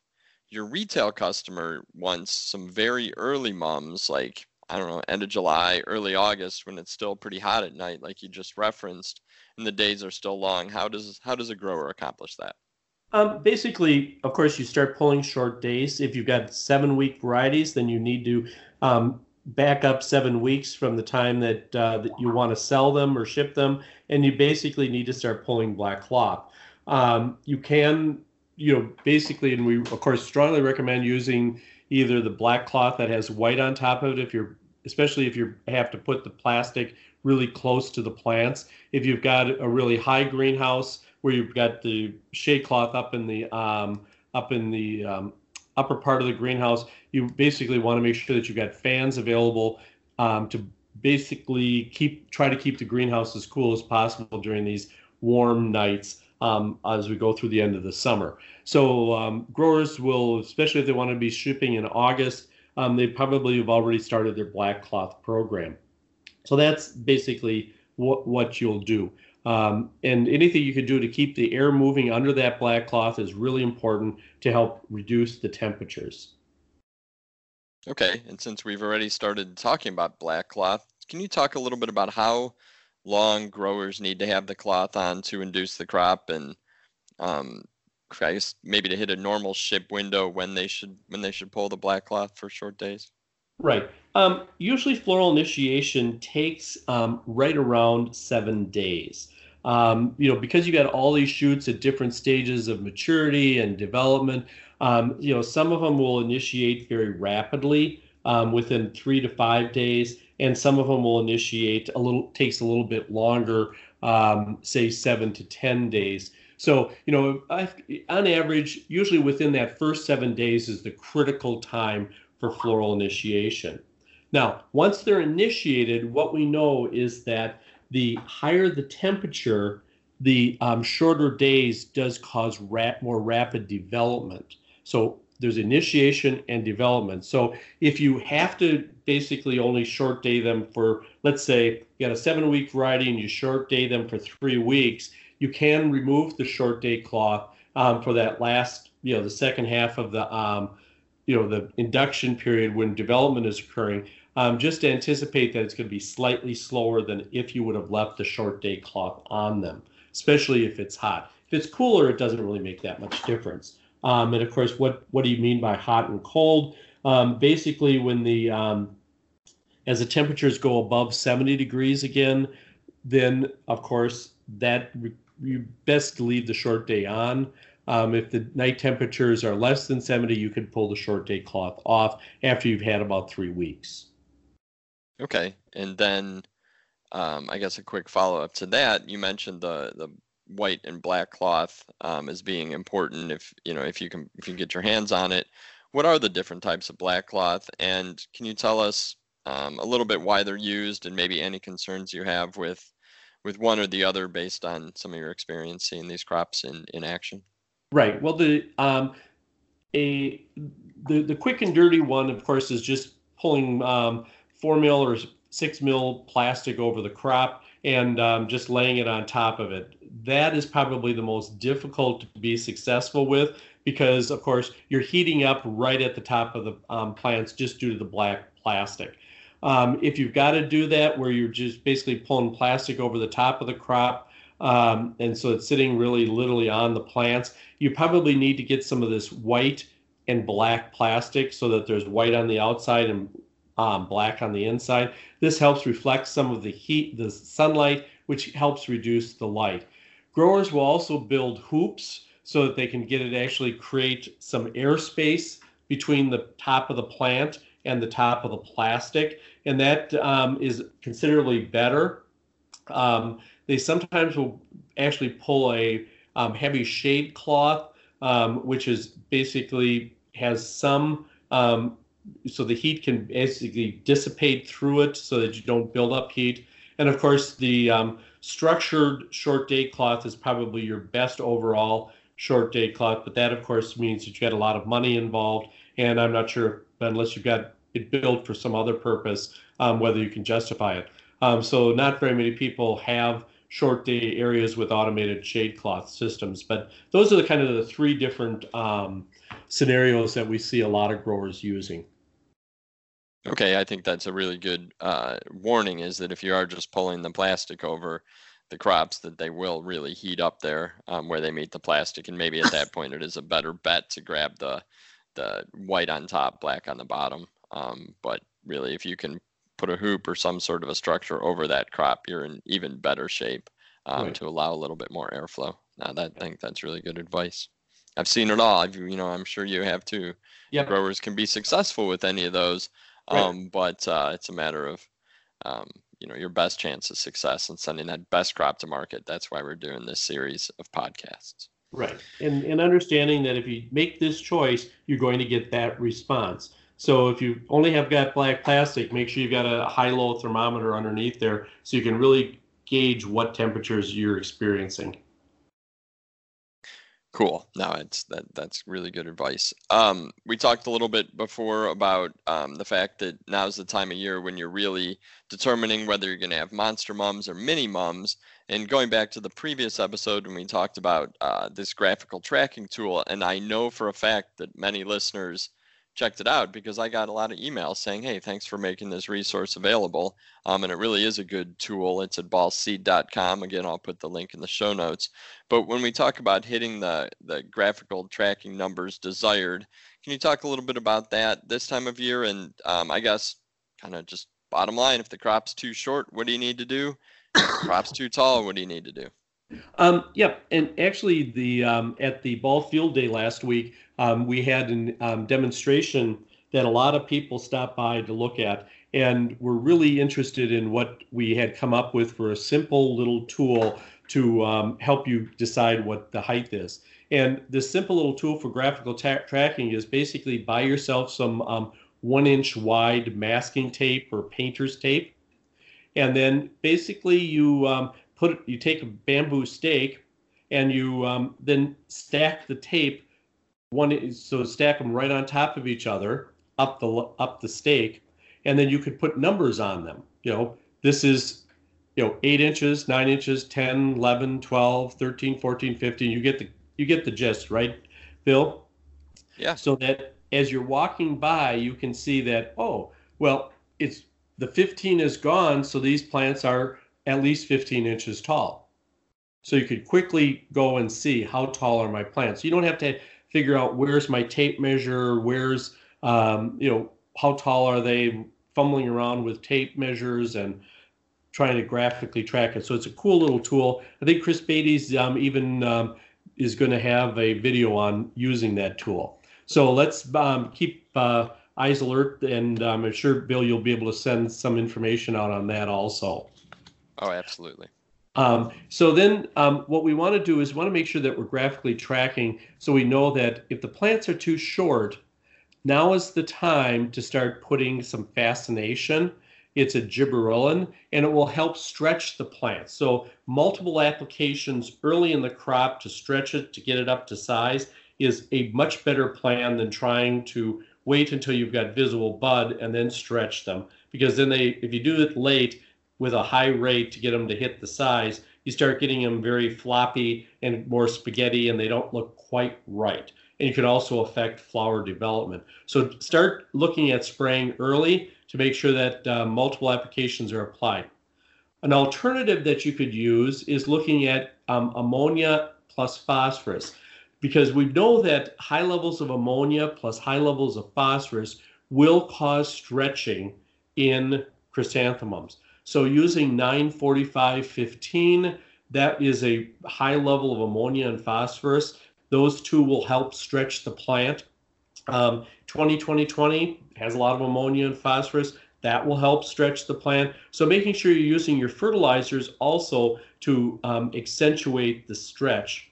your retail customer wants some very early mums, like I don't know, end of July, early August, when it's still pretty hot at night, like you just referenced, and the days are still long. How does how does a grower accomplish that? Um, basically, of course, you start pulling short days. If you've got seven week varieties, then you need to um, back up seven weeks from the time that, uh, that you want to sell them or ship them, and you basically need to start pulling black cloth. Um, you can, you know, basically, and we of course strongly recommend using either the black cloth that has white on top of it if you're especially if you have to put the plastic really close to the plants. If you've got a really high greenhouse, where you've got the shade cloth up in the um, up in the um, upper part of the greenhouse. You basically want to make sure that you've got fans available um, to basically keep try to keep the greenhouse as cool as possible during these warm nights um, as we go through the end of the summer. So um, growers will, especially if they want to be shipping in August, um, they probably have already started their black cloth program. So that's basically what, what you'll do. Um, and anything you can do to keep the air moving under that black cloth is really important to help reduce the temperatures. Okay, and since we've already started talking about black cloth, can you talk a little bit about how long growers need to have the cloth on to induce the crop and um, I guess maybe to hit a normal ship window when they should when they should pull the black cloth for short days? Right. Um, usually, floral initiation takes um, right around seven days. Um, you know, because you got all these shoots at different stages of maturity and development. Um, you know, some of them will initiate very rapidly um, within three to five days, and some of them will initiate a little takes a little bit longer, um, say seven to ten days. So, you know, I, on average, usually within that first seven days is the critical time for floral initiation. Now, once they're initiated, what we know is that the higher the temperature, the um, shorter days does cause more rapid development. So there's initiation and development. So if you have to basically only short day them for, let's say, you got a seven week variety and you short day them for three weeks, you can remove the short day cloth um, for that last, you know, the second half of the um, you know the induction period when development is occurring um, just anticipate that it's going to be slightly slower than if you would have left the short day clock on them especially if it's hot. If it's cooler it doesn't really make that much difference. Um, and of course what what do you mean by hot and cold? Um, basically when the um, as the temperatures go above 70 degrees again then of course that you best leave the short day on. Um, if the night temperatures are less than 70, you can pull the short day cloth off after you've had about three weeks. Okay. And then um, I guess a quick follow up to that, you mentioned the, the white and black cloth um, as being important if you know if you can if you get your hands on it. What are the different types of black cloth, and can you tell us um, a little bit why they're used and maybe any concerns you have with with one or the other based on some of your experience seeing these crops in in action? Right. Well, the um, a the the quick and dirty one, of course, is just pulling um, four mil or six mil plastic over the crop and um, just laying it on top of it. That is probably the most difficult to be successful with because, of course, you're heating up right at the top of the um, plants just due to the black plastic. Um, if you've got to do that where you're just basically pulling plastic over the top of the crop, um, and so it's sitting really literally on the plants. You probably need to get some of this white and black plastic so that there's white on the outside and um, black on the inside. This helps reflect some of the heat, the sunlight, which helps reduce the light. Growers will also build hoops so that they can get it actually create some airspace between the top of the plant and the top of the plastic, and that um, is considerably better. Um, they sometimes will actually pull a um, heavy shade cloth, um, which is basically has some um, so the heat can basically dissipate through it so that you don't build up heat. And of course, the um, structured short day cloth is probably your best overall short day cloth, but that of course means that you got a lot of money involved. And I'm not sure unless you've got it built for some other purpose, um, whether you can justify it. Um, so not very many people have short day areas with automated shade cloth systems, but those are the kind of the three different um, scenarios that we see a lot of growers using. Okay, I think that's a really good uh, warning is that if you are just pulling the plastic over the crops, that they will really heat up there um, where they meet the plastic. And maybe at that point, it is a better bet to grab the, the white on top, black on the bottom. Um, but really, if you can put a hoop or some sort of a structure over that crop, you're in even better shape um, right. to allow a little bit more airflow. Now, that I think that's really good advice. I've seen it all. I've, you know, I'm sure you have too. Yeah. Growers can be successful with any of those. Um, but uh, it's a matter of um, you know your best chance of success and sending that best crop to market. That's why we're doing this series of podcasts. Right, and and understanding that if you make this choice, you're going to get that response. So if you only have got black plastic, make sure you've got a high-low thermometer underneath there, so you can really gauge what temperatures you're experiencing. Cool. No, it's that that's really good advice. Um, we talked a little bit before about um, the fact that now's the time of year when you're really determining whether you're going to have monster mums or mini mums. And going back to the previous episode when we talked about uh, this graphical tracking tool, and I know for a fact that many listeners checked it out because I got a lot of emails saying, "Hey, thanks for making this resource available." Um, and it really is a good tool. It's at ballseed.com. Again, I'll put the link in the show notes. But when we talk about hitting the the graphical tracking numbers desired, can you talk a little bit about that this time of year? And um, I guess kind of just bottom line, if the crop's too short, what do you need to do? If the crop's too tall, what do you need to do? Um, yeah, and actually, the um, at the ball field day last week, um, we had a um, demonstration that a lot of people stopped by to look at, and were really interested in what we had come up with for a simple little tool to um, help you decide what the height is. And this simple little tool for graphical tracking is basically buy yourself some um, one inch wide masking tape or painter's tape. And then basically you um, put you take a bamboo stake and you um, then stack the tape one is so stack them right on top of each other up the up the stake and then you could put numbers on them you know this is you know 8 inches 9 inches 10 11 12 13 14 15 you get the you get the gist right bill yeah so that as you're walking by you can see that oh well it's the 15 is gone so these plants are at least 15 inches tall. So you could quickly go and see how tall are my plants. You don't have to figure out where's my tape measure, where's, um, you know, how tall are they, fumbling around with tape measures and trying to graphically track it. So it's a cool little tool. I think Chris Beatty's um, even um, is going to have a video on using that tool. So let's um, keep uh, eyes alert, and um, I'm sure Bill, you'll be able to send some information out on that also. Oh, absolutely. Um, so then um, what we want to do is want to make sure that we're graphically tracking so we know that if the plants are too short, now is the time to start putting some fascination. It's a gibberellin and it will help stretch the plant. So multiple applications early in the crop to stretch it, to get it up to size is a much better plan than trying to wait until you've got visible bud and then stretch them. Because then they, if you do it late, with a high rate to get them to hit the size, you start getting them very floppy and more spaghetti, and they don't look quite right. And you can also affect flower development. So start looking at spraying early to make sure that uh, multiple applications are applied. An alternative that you could use is looking at um, ammonia plus phosphorus, because we know that high levels of ammonia plus high levels of phosphorus will cause stretching in chrysanthemums. So using 94515, that is a high level of ammonia and phosphorus Those two will help stretch the plant. Um, 20 20 20 has a lot of ammonia and phosphorus. That will help stretch the plant. So making sure you're using your fertilizers also to um, accentuate the stretch.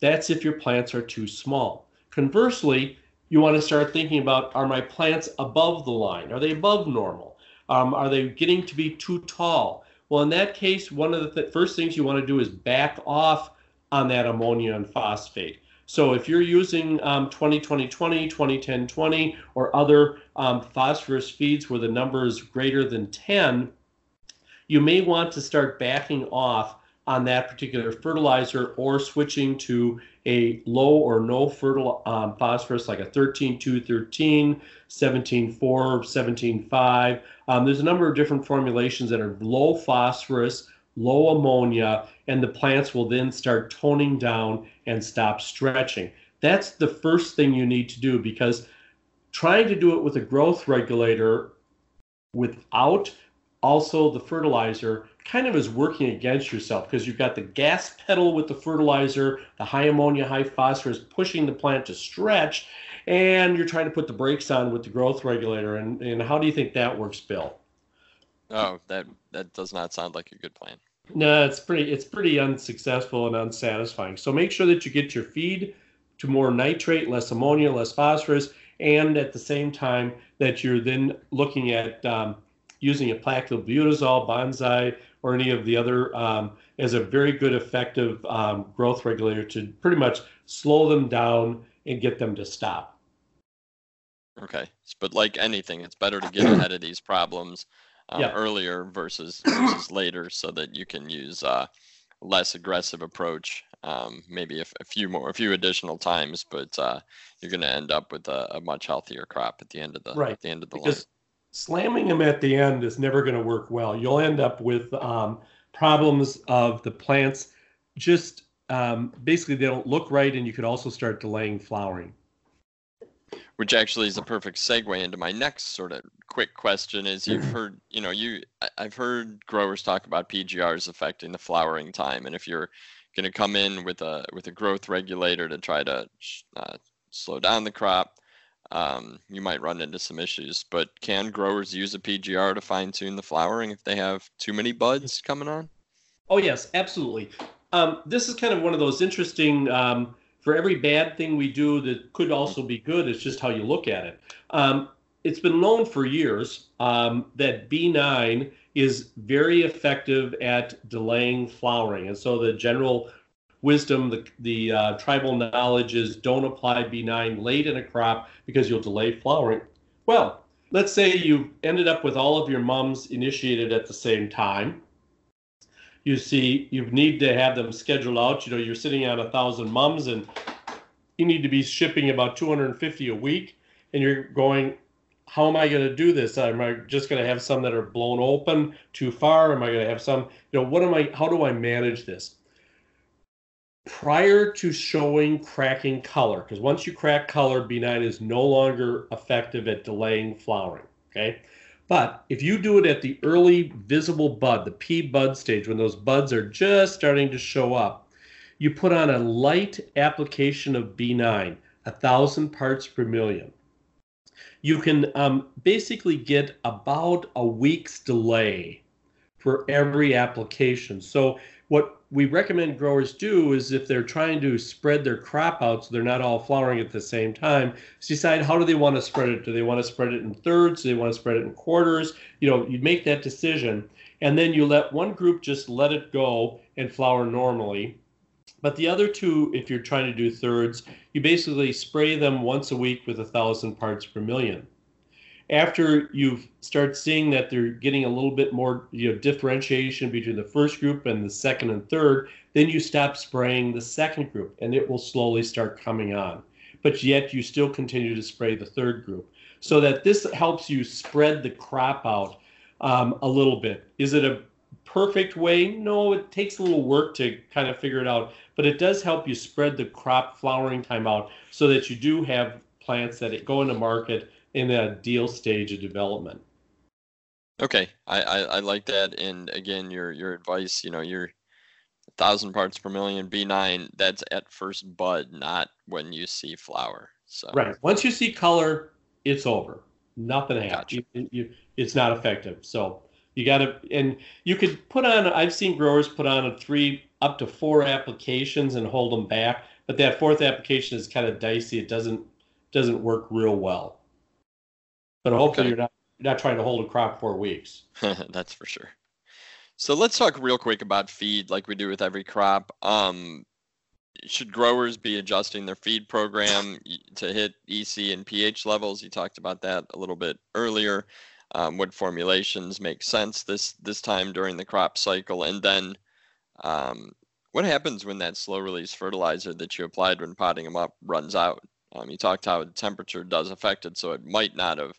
That's if your plants are too small. Conversely, you want to start thinking about are my plants above the line? Are they above normal? Um, are they getting to be too tall? Well, in that case, one of the th- first things you want to do is back off on that ammonia and phosphate. So if you're using um, 20 20 20, 20 10 20, or other um, phosphorus feeds where the number is greater than 10, you may want to start backing off on that particular fertilizer or switching to a low or no fertile um, phosphorus like a 13-2-13, 17-4, 17-5. Um, there's a number of different formulations that are low phosphorus, low ammonia, and the plants will then start toning down and stop stretching. That's the first thing you need to do because trying to do it with a growth regulator without also the fertilizer kind of is working against yourself because you've got the gas pedal with the fertilizer, the high ammonia, high phosphorus pushing the plant to stretch, and you're trying to put the brakes on with the growth regulator. And, and how do you think that works, Bill? Oh, that that does not sound like a good plan. No, it's pretty it's pretty unsuccessful and unsatisfying. So make sure that you get your feed to more nitrate, less ammonia, less phosphorus, and at the same time that you're then looking at um, using a paclobutrazol, Bonzi, or any of the other um, as a very good effective um, growth regulator to pretty much slow them down and get them to stop. Okay, but like anything, it's better to get ahead of these problems um, yeah. earlier versus versus later, so that you can use uh, less aggressive approach. Um, maybe a, a, few more, a few additional times, but uh, you're going to end up with a, a, much healthier crop at the end of the right. at the end of the because line slamming them at the end is never going to work well. You'll end up with um, problems of the plants just um, basically they don't look right, and you could also start delaying flowering. Which actually is a perfect segue into my next sort of quick question: is you've heard, you know, you I've heard growers talk about PGRs affecting the flowering time, and if you're going to come in with a with a growth regulator to try to uh, slow down the crop, um, you might run into some issues. But can growers use a PGR to fine tune the flowering if they have too many buds coming on? Oh, yes, absolutely. Um, this is kind of one of those interesting, um, for every bad thing we do that could also be good, it's just how you look at it. Um, it's been known for years um, that B9 is very effective at delaying flowering. And so the general wisdom, the, the uh, tribal knowledge is don't apply B9 late in a crop because you'll delay flowering. Well, let's say you ended up with all of your mums initiated at the same time. You see, you need to have them scheduled out. You know, you're sitting on a thousand mums and you need to be shipping about 250 a week. And you're going, how am I going to do this? Am I just going to have some that are blown open too far? Am I going to have some, you know, what am I, how do I manage this? Prior to showing cracking color, because once you crack color, B9 is no longer effective at delaying flowering. Okay. But if you do it at the early visible bud, the P bud stage, when those buds are just starting to show up, you put on a light application of B9, a thousand parts per million. You can um, basically get about a week's delay for every application. So what we recommend growers do is if they're trying to spread their crop out so they're not all flowering at the same time, decide how do they want to spread it? Do they want to spread it in thirds? Do they want to spread it in quarters? You know, you make that decision and then you let one group just let it go and flower normally. But the other two, if you're trying to do thirds, you basically spray them once a week with a thousand parts per million after you start seeing that they're getting a little bit more you know differentiation between the first group and the second and third then you stop spraying the second group and it will slowly start coming on. But yet you still continue to spray the third group. So that this helps you spread the crop out um, a little bit. Is it a perfect way? No it takes a little work to kind of figure it out but it does help you spread the crop flowering time out so that you do have plants that go into market in that deal stage of development. Okay, I, I, I like that, and again, your your advice, you know, you're thousand parts per million B9, that's at first bud, not when you see flower. So right. Once you see color, it's over. Nothing happens. Gotcha. You, you, it's not effective. So you got to, and you could put on. I've seen growers put on a three up to four applications and hold them back, but that fourth application is kind of dicey. It doesn't doesn't work real well. But hopefully okay. you're not you're not trying to hold a crop for weeks. That's for sure. So let's talk real quick about feed, like we do with every crop. Um, should growers be adjusting their feed program to hit EC and pH levels? You talked about that a little bit earlier. Um, what formulations make sense this this time during the crop cycle, and then um, what happens when that slow release fertilizer that you applied when potting them up runs out? Um, you talked how temperature does affect it, so it might not have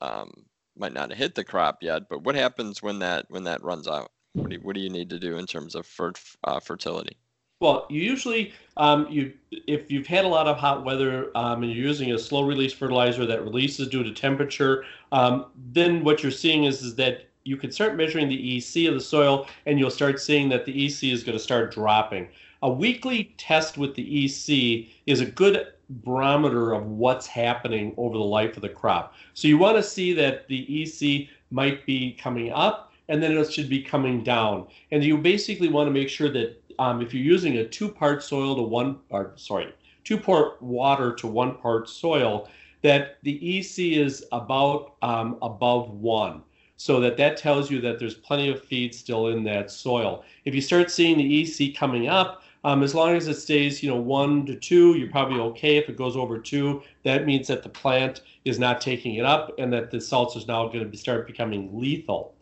um, might not have hit the crop yet. But what happens when that when that runs out? What do you, what do you need to do in terms of fer- uh, fertility? Well, you usually um, you if you've had a lot of hot weather um, and you're using a slow release fertilizer that releases due to temperature, um, then what you're seeing is is that you can start measuring the EC of the soil, and you'll start seeing that the EC is going to start dropping. A weekly test with the EC is a good barometer of what's happening over the life of the crop. So you want to see that the EC might be coming up and then it should be coming down. And you basically want to make sure that um, if you're using a two part soil to one, or sorry, two part water to one part soil, that the EC is about um, above one. So that that tells you that there's plenty of feed still in that soil. If you start seeing the EC coming up, um, as long as it stays, you know, one to two, you're probably okay. If it goes over two, that means that the plant is not taking it up and that the salts is now going to start becoming lethal.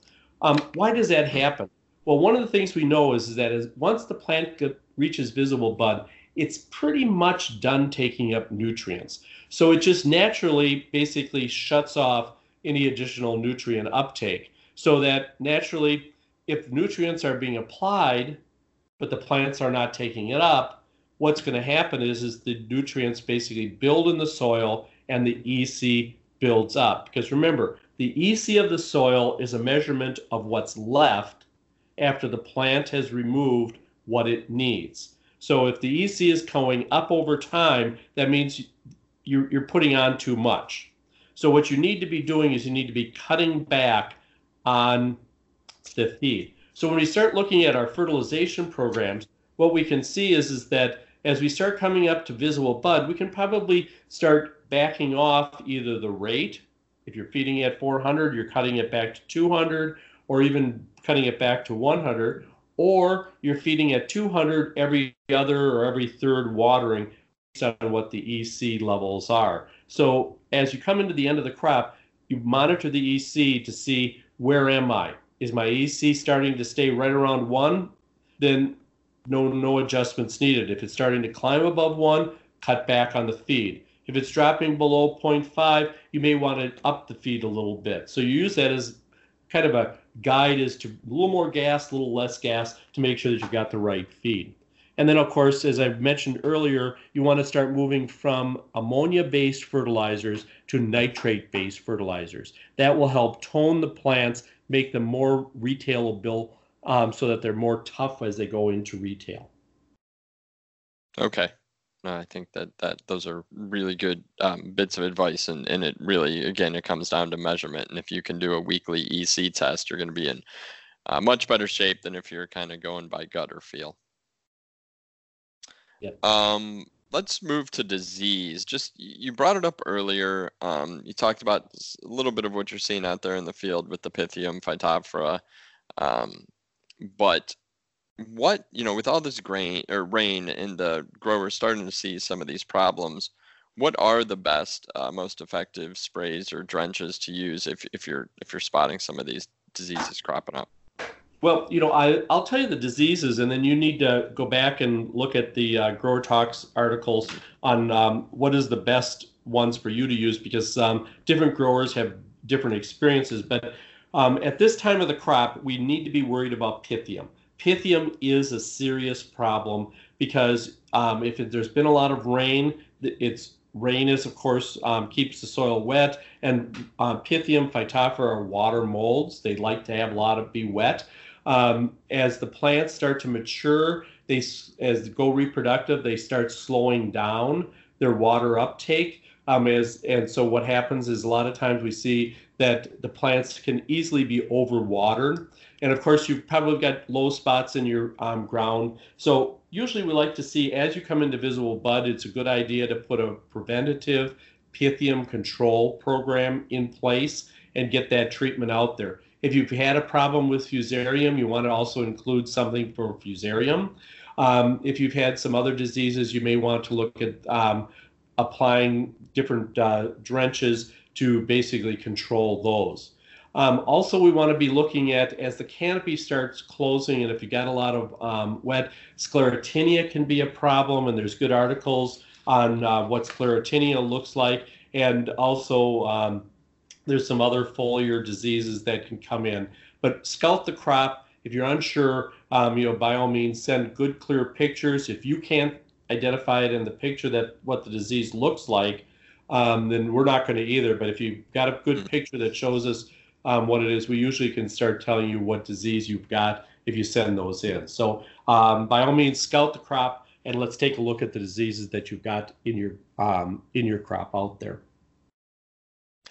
Um, why does that happen? Well, one of the things we know is, is that as once the plant get, reaches visible bud, it's pretty much done taking up nutrients. So it just naturally basically shuts off any additional nutrient uptake. So that naturally, if nutrients are being applied, but the plants are not taking it up, what's going to happen is, is the nutrients basically build in the soil and the EC builds up. Because remember, the EC of the soil is a measurement of what's left after the plant has removed what it needs. So if the EC is going up over time, that means you're, you're putting on too much. So what you need to be doing is you need to be cutting back on the feed. So when we start looking at our fertilization programs, what we can see is, is that as we start coming up to visible bud, we can probably start backing off either the rate. If you're feeding at 400, you're cutting it back to 200, or even cutting it back to 100, or you're feeding at 200 every other or every third watering based on what the EC levels are. So as you come into the end of the crop, you monitor the EC to see where am I? Is my EC starting to stay right around one? Then no no adjustments needed. If it's starting to climb above one, cut back on the feed. If it's dropping below 0.5, you may want to up the feed a little bit. So you use that as kind of a guide as to a little more gas, a little less gas to make sure that you've got the right feed. And then, of course, as I mentioned earlier, you want to start moving from ammonia based fertilizers to nitrate based fertilizers. That will help tone the plants make them more retailable um, so that they're more tough as they go into retail. Okay. I think that, that those are really good um, bits of advice, and, and it really, again, it comes down to measurement. And if you can do a weekly EC test, you're going to be in uh, much better shape than if you're kind of going by gut or feel. Yeah. Um, let's move to disease. Just you brought it up earlier. Um, you talked about a little bit of what you're seeing out there in the field with the Pythium phytophthora. Um, but what you know, with all this grain or rain and the growers starting to see some of these problems, what are the best, uh, most effective sprays or drenches to use if if you're if you're spotting some of these diseases cropping up? Well, you know, I, I'll tell you the diseases, and then you need to go back and look at the uh, Grower Talks articles on um, what is the best ones for you to use because um, different growers have different experiences. But um, at this time of the crop, we need to be worried about Pythium. Pythium is a serious problem because um, if there's been a lot of rain, it's rain is of course um, keeps the soil wet, and um, Pythium phytophthora are water molds. They like to have a lot of be wet. Um, as the plants start to mature, they as go reproductive, they start slowing down their water uptake. Um, and so what happens is a lot of times we see that the plants can easily be overwatered. And of course, you've probably got low spots in your um, ground. So usually we like to see as you come into visible bud, it's a good idea to put a preventative pythium control program in place and get that treatment out there. If you've had a problem with fusarium, you want to also include something for fusarium. Um, if you've had some other diseases, you may want to look at um, applying different uh, drenches to basically control those. Um, also, we want to be looking at as the canopy starts closing, and if you got a lot of um, wet, sclerotinia can be a problem, and there's good articles on uh, what sclerotinia looks like, and also um, there's some other foliar diseases that can come in. But scout the crop. If you're unsure, um, you know, by all means, send good, clear pictures. If you can't identify it in the picture that what the disease looks like, um, then we're not going to either. But if you've got a good hmm. picture that shows us um, what it is, we usually can start telling you what disease you've got if you send those in. So um, by all means, scout the crop and let's take a look at the diseases that you've got in your um, in your crop out there.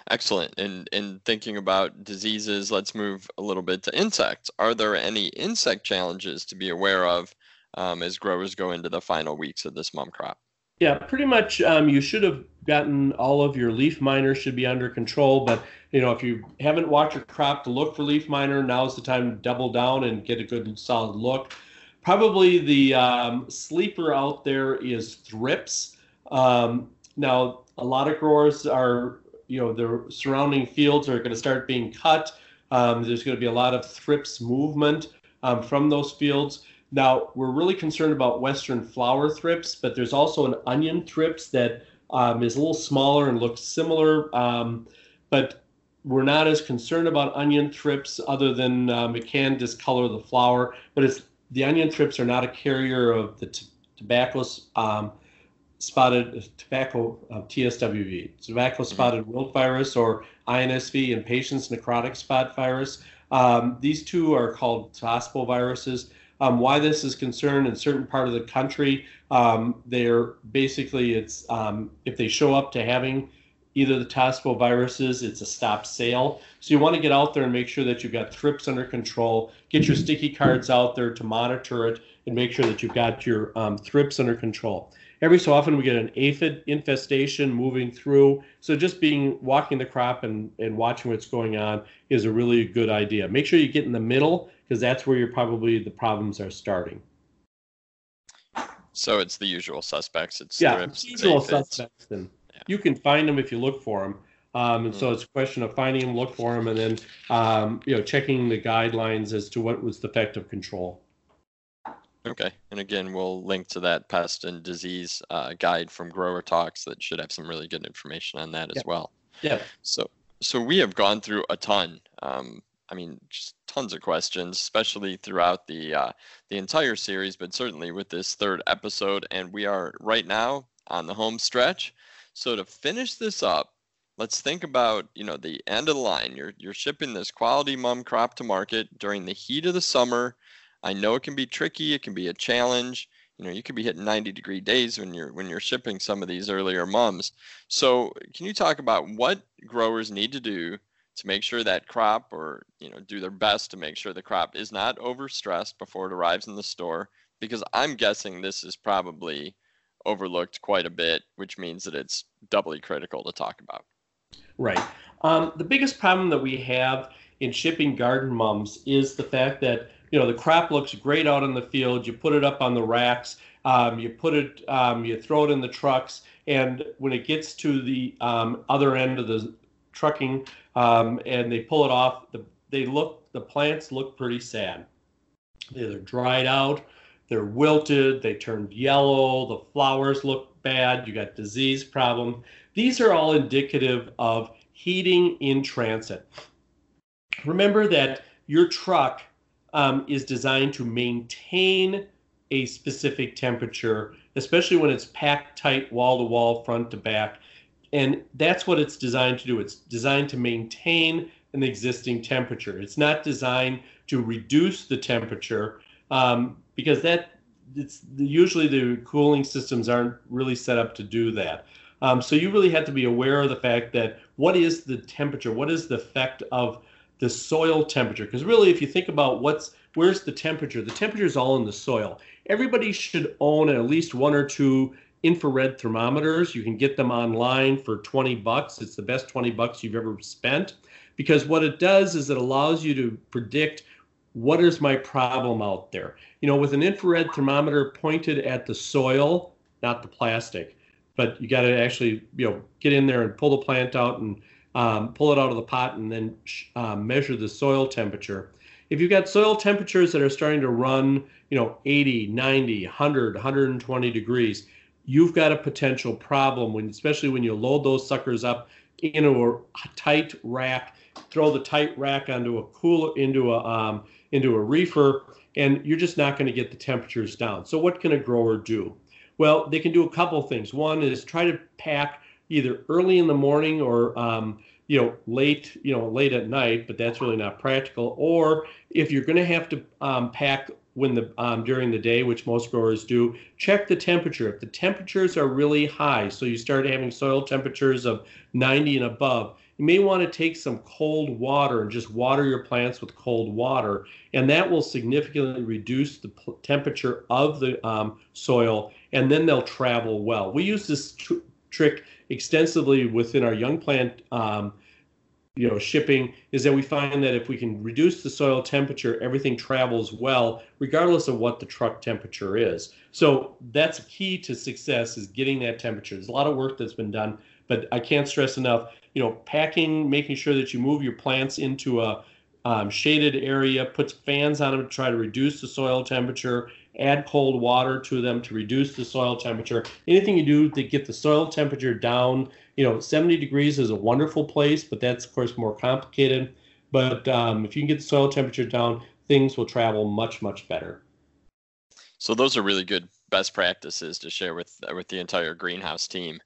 Excellent. And in thinking about diseases, let's move a little bit to insects. Are there any insect challenges to be aware of um, as growers go into the final weeks of this mum crop? Yeah, pretty much. Um, you should have gotten all of your leaf miners should be under control. But you know, if you haven't watched your crop to look for leaf miner, now's the time to double down and get a good solid look. Probably the um, sleeper out there is thrips. Um, now, a lot of growers are, you know, the surrounding fields are going to start being cut. Um, there's going to be a lot of thrips movement um, from those fields. Now, we're really concerned about western flower thrips, but there's also an onion thrips that um, is a little smaller and looks similar, um, but we're not as concerned about onion thrips other than it can discolor the flower, but it's the onion thrips are not a carrier of the t- tobacco um, spotted tobacco uh, TSWV, tobacco mm-hmm. spotted mm-hmm. wilt virus or INSV impatiens necrotic spot virus. Um, these two are called TOSPO viruses um, why this is concerned in certain part of the country. Um, they're basically it's um, if they show up to having either the Tospo viruses, it's a stop sale. So you want to get out there and make sure that you've got thrips under control. Get your sticky cards out there to monitor it and make sure that you've got your um, thrips under control. Every so often we get an aphid infestation moving through. So just being walking the crop and, and watching what's going on is a really good idea. Make sure you get in the middle because that's where you're probably the problems are starting. So it's the usual suspects. It's yeah, thrips, usual suspects. And yeah. you can find them if you look for them. Um, and mm. so it's a question of finding them, look for them, and then um, you know checking the guidelines as to what was the effective control. Okay, and again, we'll link to that pest and disease uh, guide from Grower Talks that should have some really good information on that as well. Yeah. So, so we have gone through a ton. Um, I mean, just tons of questions, especially throughout the uh, the entire series, but certainly with this third episode. And we are right now on the home stretch. So to finish this up, let's think about you know the end of the line. You're you're shipping this quality mum crop to market during the heat of the summer. I know it can be tricky. It can be a challenge. You know, you could be hitting 90 degree days when you're when you're shipping some of these earlier mums. So, can you talk about what growers need to do to make sure that crop or you know do their best to make sure the crop is not overstressed before it arrives in the store because i'm guessing this is probably overlooked quite a bit which means that it's doubly critical to talk about right um, the biggest problem that we have in shipping garden mums is the fact that you know the crop looks great out in the field you put it up on the racks um, you put it um, you throw it in the trucks and when it gets to the um, other end of the trucking um, and they pull it off. The, they look, the plants look pretty sad. They're dried out, they're wilted, they turned yellow, the flowers look bad, you got disease problem. These are all indicative of heating in transit. Remember that your truck um, is designed to maintain a specific temperature, especially when it's packed tight wall to wall, front to back and that's what it's designed to do. It's designed to maintain an existing temperature. It's not designed to reduce the temperature um, because that it's usually the cooling systems aren't really set up to do that. Um, so you really have to be aware of the fact that what is the temperature? What is the effect of the soil temperature? Because really, if you think about what's where's the temperature, the temperature is all in the soil. Everybody should own at least one or two infrared thermometers. You can get them online for 20 bucks. It's the best 20 bucks you've ever spent because what it does is it allows you to predict what is my problem out there. You know, with an infrared thermometer pointed at the soil, not the plastic, but you got to actually, you know, get in there and pull the plant out and um, pull it out of the pot and then uh, measure the soil temperature. If you've got soil temperatures that are starting to run, you know, 80, 90, 100, 120 degrees, you've got a potential problem when, especially when you load those suckers up into a tight rack, throw the tight rack onto a cooler, into a um, into a reefer, and you're just not going to get the temperatures down. So what can a grower do? Well, they can do a couple things. One is try to pack either early in the morning or um, you know late you know late at night, but that's really not practical. Or if you're going to have to um, pack when the um, during the day, which most growers do, check the temperature. If the temperatures are really high, so you start having soil temperatures of 90 and above, you may want to take some cold water and just water your plants with cold water, and that will significantly reduce the p- temperature of the um, soil, and then they'll travel well. We use this tr- trick extensively within our young plant. Um, you know, shipping is that we find that if we can reduce the soil temperature, everything travels well, regardless of what the truck temperature is. So that's key to success is getting that temperature. There's a lot of work that's been done, but I can't stress enough you know, packing, making sure that you move your plants into a um, shaded area, puts fans on them to try to reduce the soil temperature, add cold water to them to reduce the soil temperature. Anything you do to get the soil temperature down, you know, 70 degrees is a wonderful place, but that's of course more complicated. But um, if you can get the soil temperature down, things will travel much, much better. So those are really good best practices to share with with the entire greenhouse team.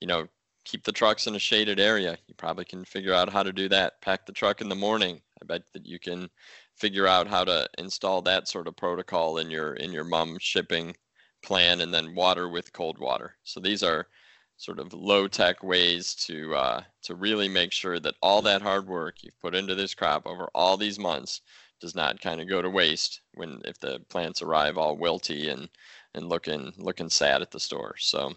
You know, keep the trucks in a shaded area. You probably can figure out how to do that. Pack the truck in the morning. I bet that you can figure out how to install that sort of protocol in your in your mum shipping plan and then water with cold water. So these are sort of low tech ways to uh, to really make sure that all that hard work you've put into this crop over all these months does not kind of go to waste when if the plants arrive all wilty and and looking looking sad at the store. So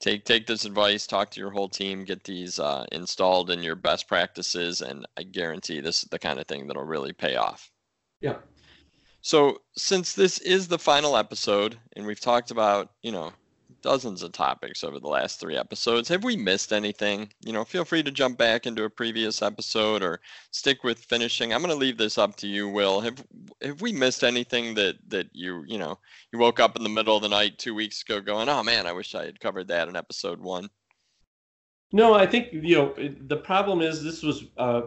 take take this advice talk to your whole team get these uh, installed in your best practices and i guarantee this is the kind of thing that'll really pay off. Yeah. So since this is the final episode and we've talked about you know dozens of topics over the last three episodes. Have we missed anything? You know, feel free to jump back into a previous episode or stick with finishing. I'm going to leave this up to you, Will. Have have we missed anything that that you you know you woke up in the middle of the night two weeks ago going, oh man, I wish I had covered that in episode one. No, I think you know the problem is this was uh,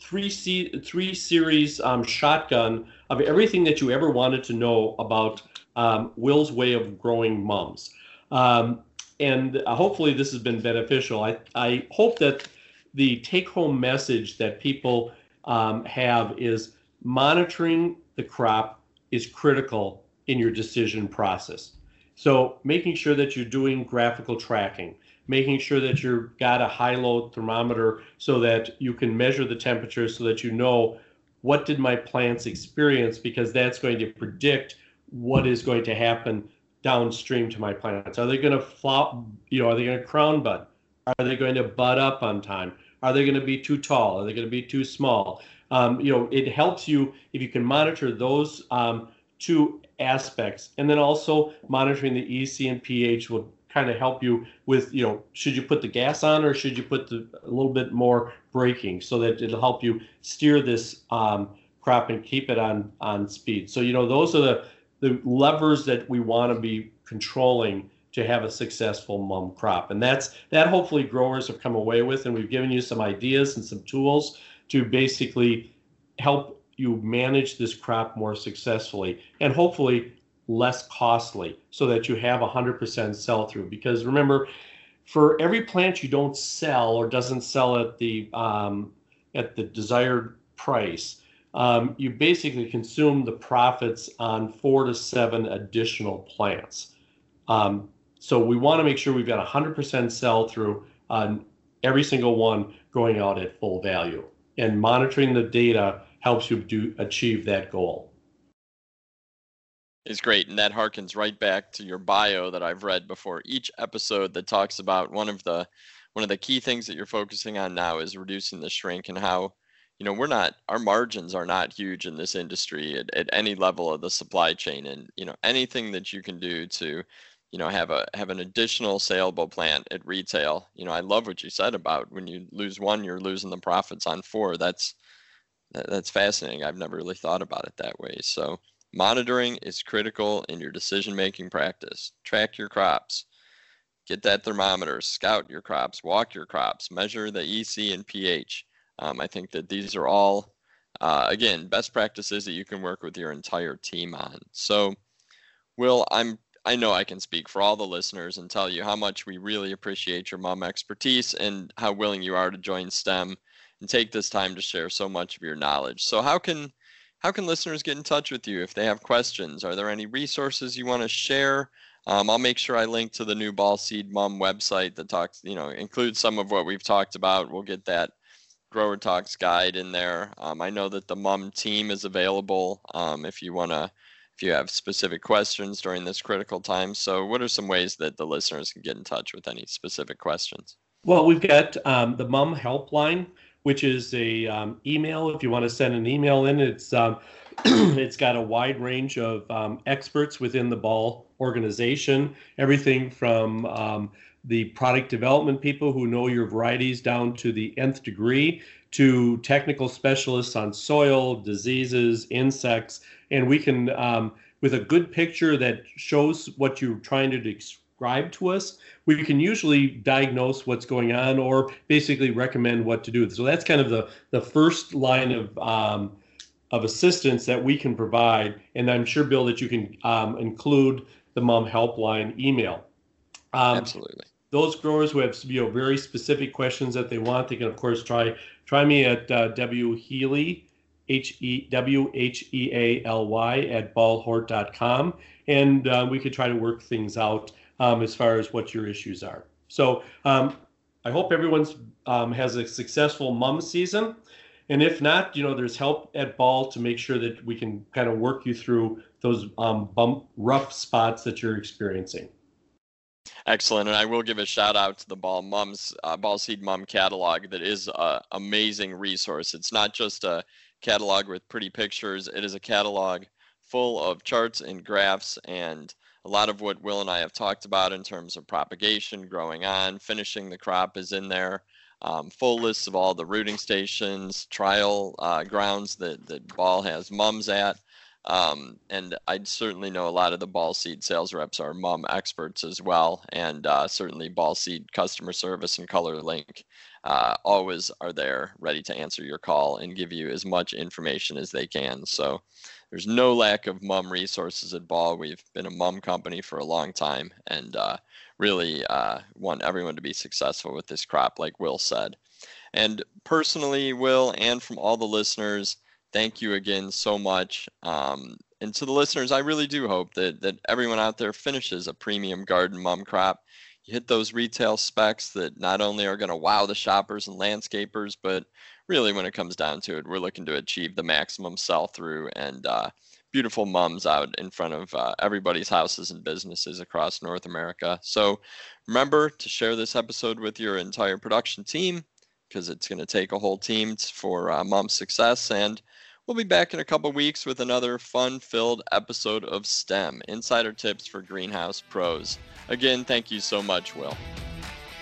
three C, three series um, shotgun of everything that you ever wanted to know about um, Will's way of growing mums. Um, and hopefully this has been beneficial. I, I hope that the take home message that people um, have is monitoring the crop is critical in your decision process. So making sure that you're doing graphical tracking, making sure that you've got a high low thermometer so that you can measure the temperature so that you know what did my plants experience because that's going to predict what is going to happen downstream to my plants? Are they going to flop? You know, are they going to crown bud? Are they going to bud up on time? Are they going to be too tall? Are they going to be too small? Um, you know, it helps you if you can monitor those um, two aspects, and then also monitoring the EC and pH will kind of help you with you know should you put the gas on or should you put the, a little bit more braking so that it'll help you steer this um, crop and keep it on on speed. So you know those are the the levers that we want to be controlling to have a successful mum crop. And that's that hopefully growers have come away with and we've given you some ideas and some tools to basically help you manage this crop more successfully and hopefully less costly so that you have 100% sell through because remember for every plant you don't sell or doesn't sell at the um, at the desired price, um, you basically consume the profits on four to seven additional plants. Um, so we want to make sure we've got 100% sell through on every single one going out at full value. And monitoring the data helps you do achieve that goal. Is great, and that harkens right back to your bio that I've read before each episode that talks about one of the one of the key things that you're focusing on now is reducing the shrink and how you know we're not our margins are not huge in this industry at, at any level of the supply chain and you know anything that you can do to you know have a have an additional saleable plant at retail you know i love what you said about when you lose one you're losing the profits on four. That's that's fascinating. I've never really thought about it that way. So monitoring is critical in your decision making practice. Track your crops. Get that thermometer. Scout your crops. Walk your crops. Measure the ec and ph um, i think that these are all uh, again best practices that you can work with your entire team on so will i'm I know I can speak for all the listeners and tell you how much we really appreciate your mum expertise and how willing you are to join STEM and take this time to share so much of your knowledge. So how can how can listeners get in touch with you if they have questions? Are there any resources you want to share? Um, I'll make sure I link to the new Ball Seed Mum website that talks, you know, includes some of what we've talked about. We'll get that Grower Talks guide in there. Um, I know that the mum team is available um, if you want to if you have specific questions during this critical time. So, what are some ways that the listeners can get in touch with any specific questions? Well, we've got um, the Mum Helpline, which is a um, email. If you want to send an email in, it's um, it's got a wide range of um, experts within the Ball organization. Everything from the product development people who know your varieties down to the nth degree to technical specialists on soil, diseases, insects, and we can, um, with a good picture that shows what you're trying to describe to us, we can usually diagnose what's going on or basically recommend what to do. So that's kind of the the first line of um, of assistance that we can provide, and I'm sure Bill that you can um, include the mum helpline email. Um, Absolutely those growers who have you know very specific questions that they want, they can of course try try me at uh, W Healy, H E W H E A L Y at ballhort.com, and uh, we could try to work things out um, as far as what your issues are. So um, I hope everyone's um, has a successful mum season. And if not, you know, there's help at Ball to make sure that we can kind of work you through those um, bump, rough spots that you're experiencing. Excellent, and I will give a shout out to the Ball Mums uh, Ball Seed Mum catalog. That is an amazing resource. It's not just a catalog with pretty pictures. It is a catalog full of charts and graphs and a lot of what Will and I have talked about in terms of propagation, growing on, finishing the crop is in there. Um, full lists of all the rooting stations, trial uh, grounds that, that Ball has mums at. Um, and I certainly know a lot of the ball seed sales reps are mum experts as well, and uh, certainly ball seed customer service and Color Link uh, always are there ready to answer your call and give you as much information as they can. So there's no lack of mum resources at Ball. We've been a mum company for a long time, and uh, really uh, want everyone to be successful with this crop, like Will said. And personally, Will, and from all the listeners thank you again so much. Um, and to the listeners, I really do hope that that everyone out there finishes a premium garden mum crop. You hit those retail specs that not only are going to wow the shoppers and landscapers, but really, when it comes down to it, we're looking to achieve the maximum sell through and uh, beautiful mums out in front of uh, everybody's houses and businesses across North America. So remember to share this episode with your entire production team because it's going to take a whole team for uh, success and We'll be back in a couple weeks with another fun filled episode of STEM Insider Tips for Greenhouse Pros. Again, thank you so much, Will.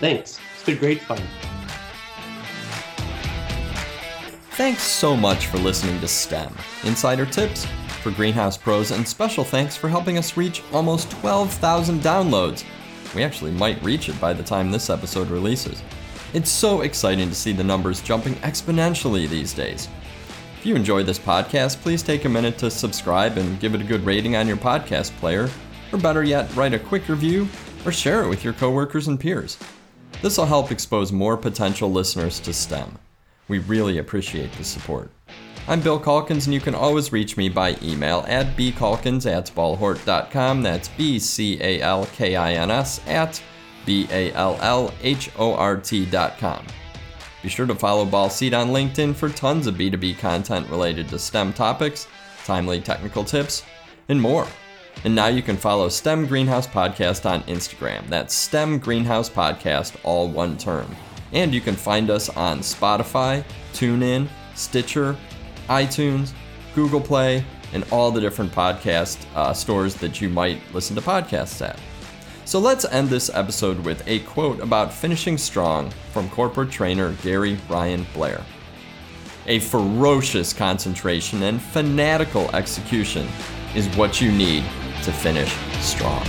Thanks. It's been great fun. Thanks so much for listening to STEM Insider Tips for Greenhouse Pros, and special thanks for helping us reach almost 12,000 downloads. We actually might reach it by the time this episode releases. It's so exciting to see the numbers jumping exponentially these days. If you enjoyed this podcast, please take a minute to subscribe and give it a good rating on your podcast player, or better yet, write a quick review or share it with your coworkers and peers. This will help expose more potential listeners to STEM. We really appreciate the support. I'm Bill Calkins, and you can always reach me by email at bcalkins at ballhort.com. That's B C A L K I N S at B A L L H O R T.com. Be sure to follow Ball Seed on LinkedIn for tons of B2B content related to STEM topics, timely technical tips, and more. And now you can follow STEM Greenhouse Podcast on Instagram. That's STEM Greenhouse Podcast, all one term. And you can find us on Spotify, TuneIn, Stitcher, iTunes, Google Play, and all the different podcast uh, stores that you might listen to podcasts at. So let's end this episode with a quote about finishing strong from corporate trainer Gary Ryan Blair. A ferocious concentration and fanatical execution is what you need to finish strong.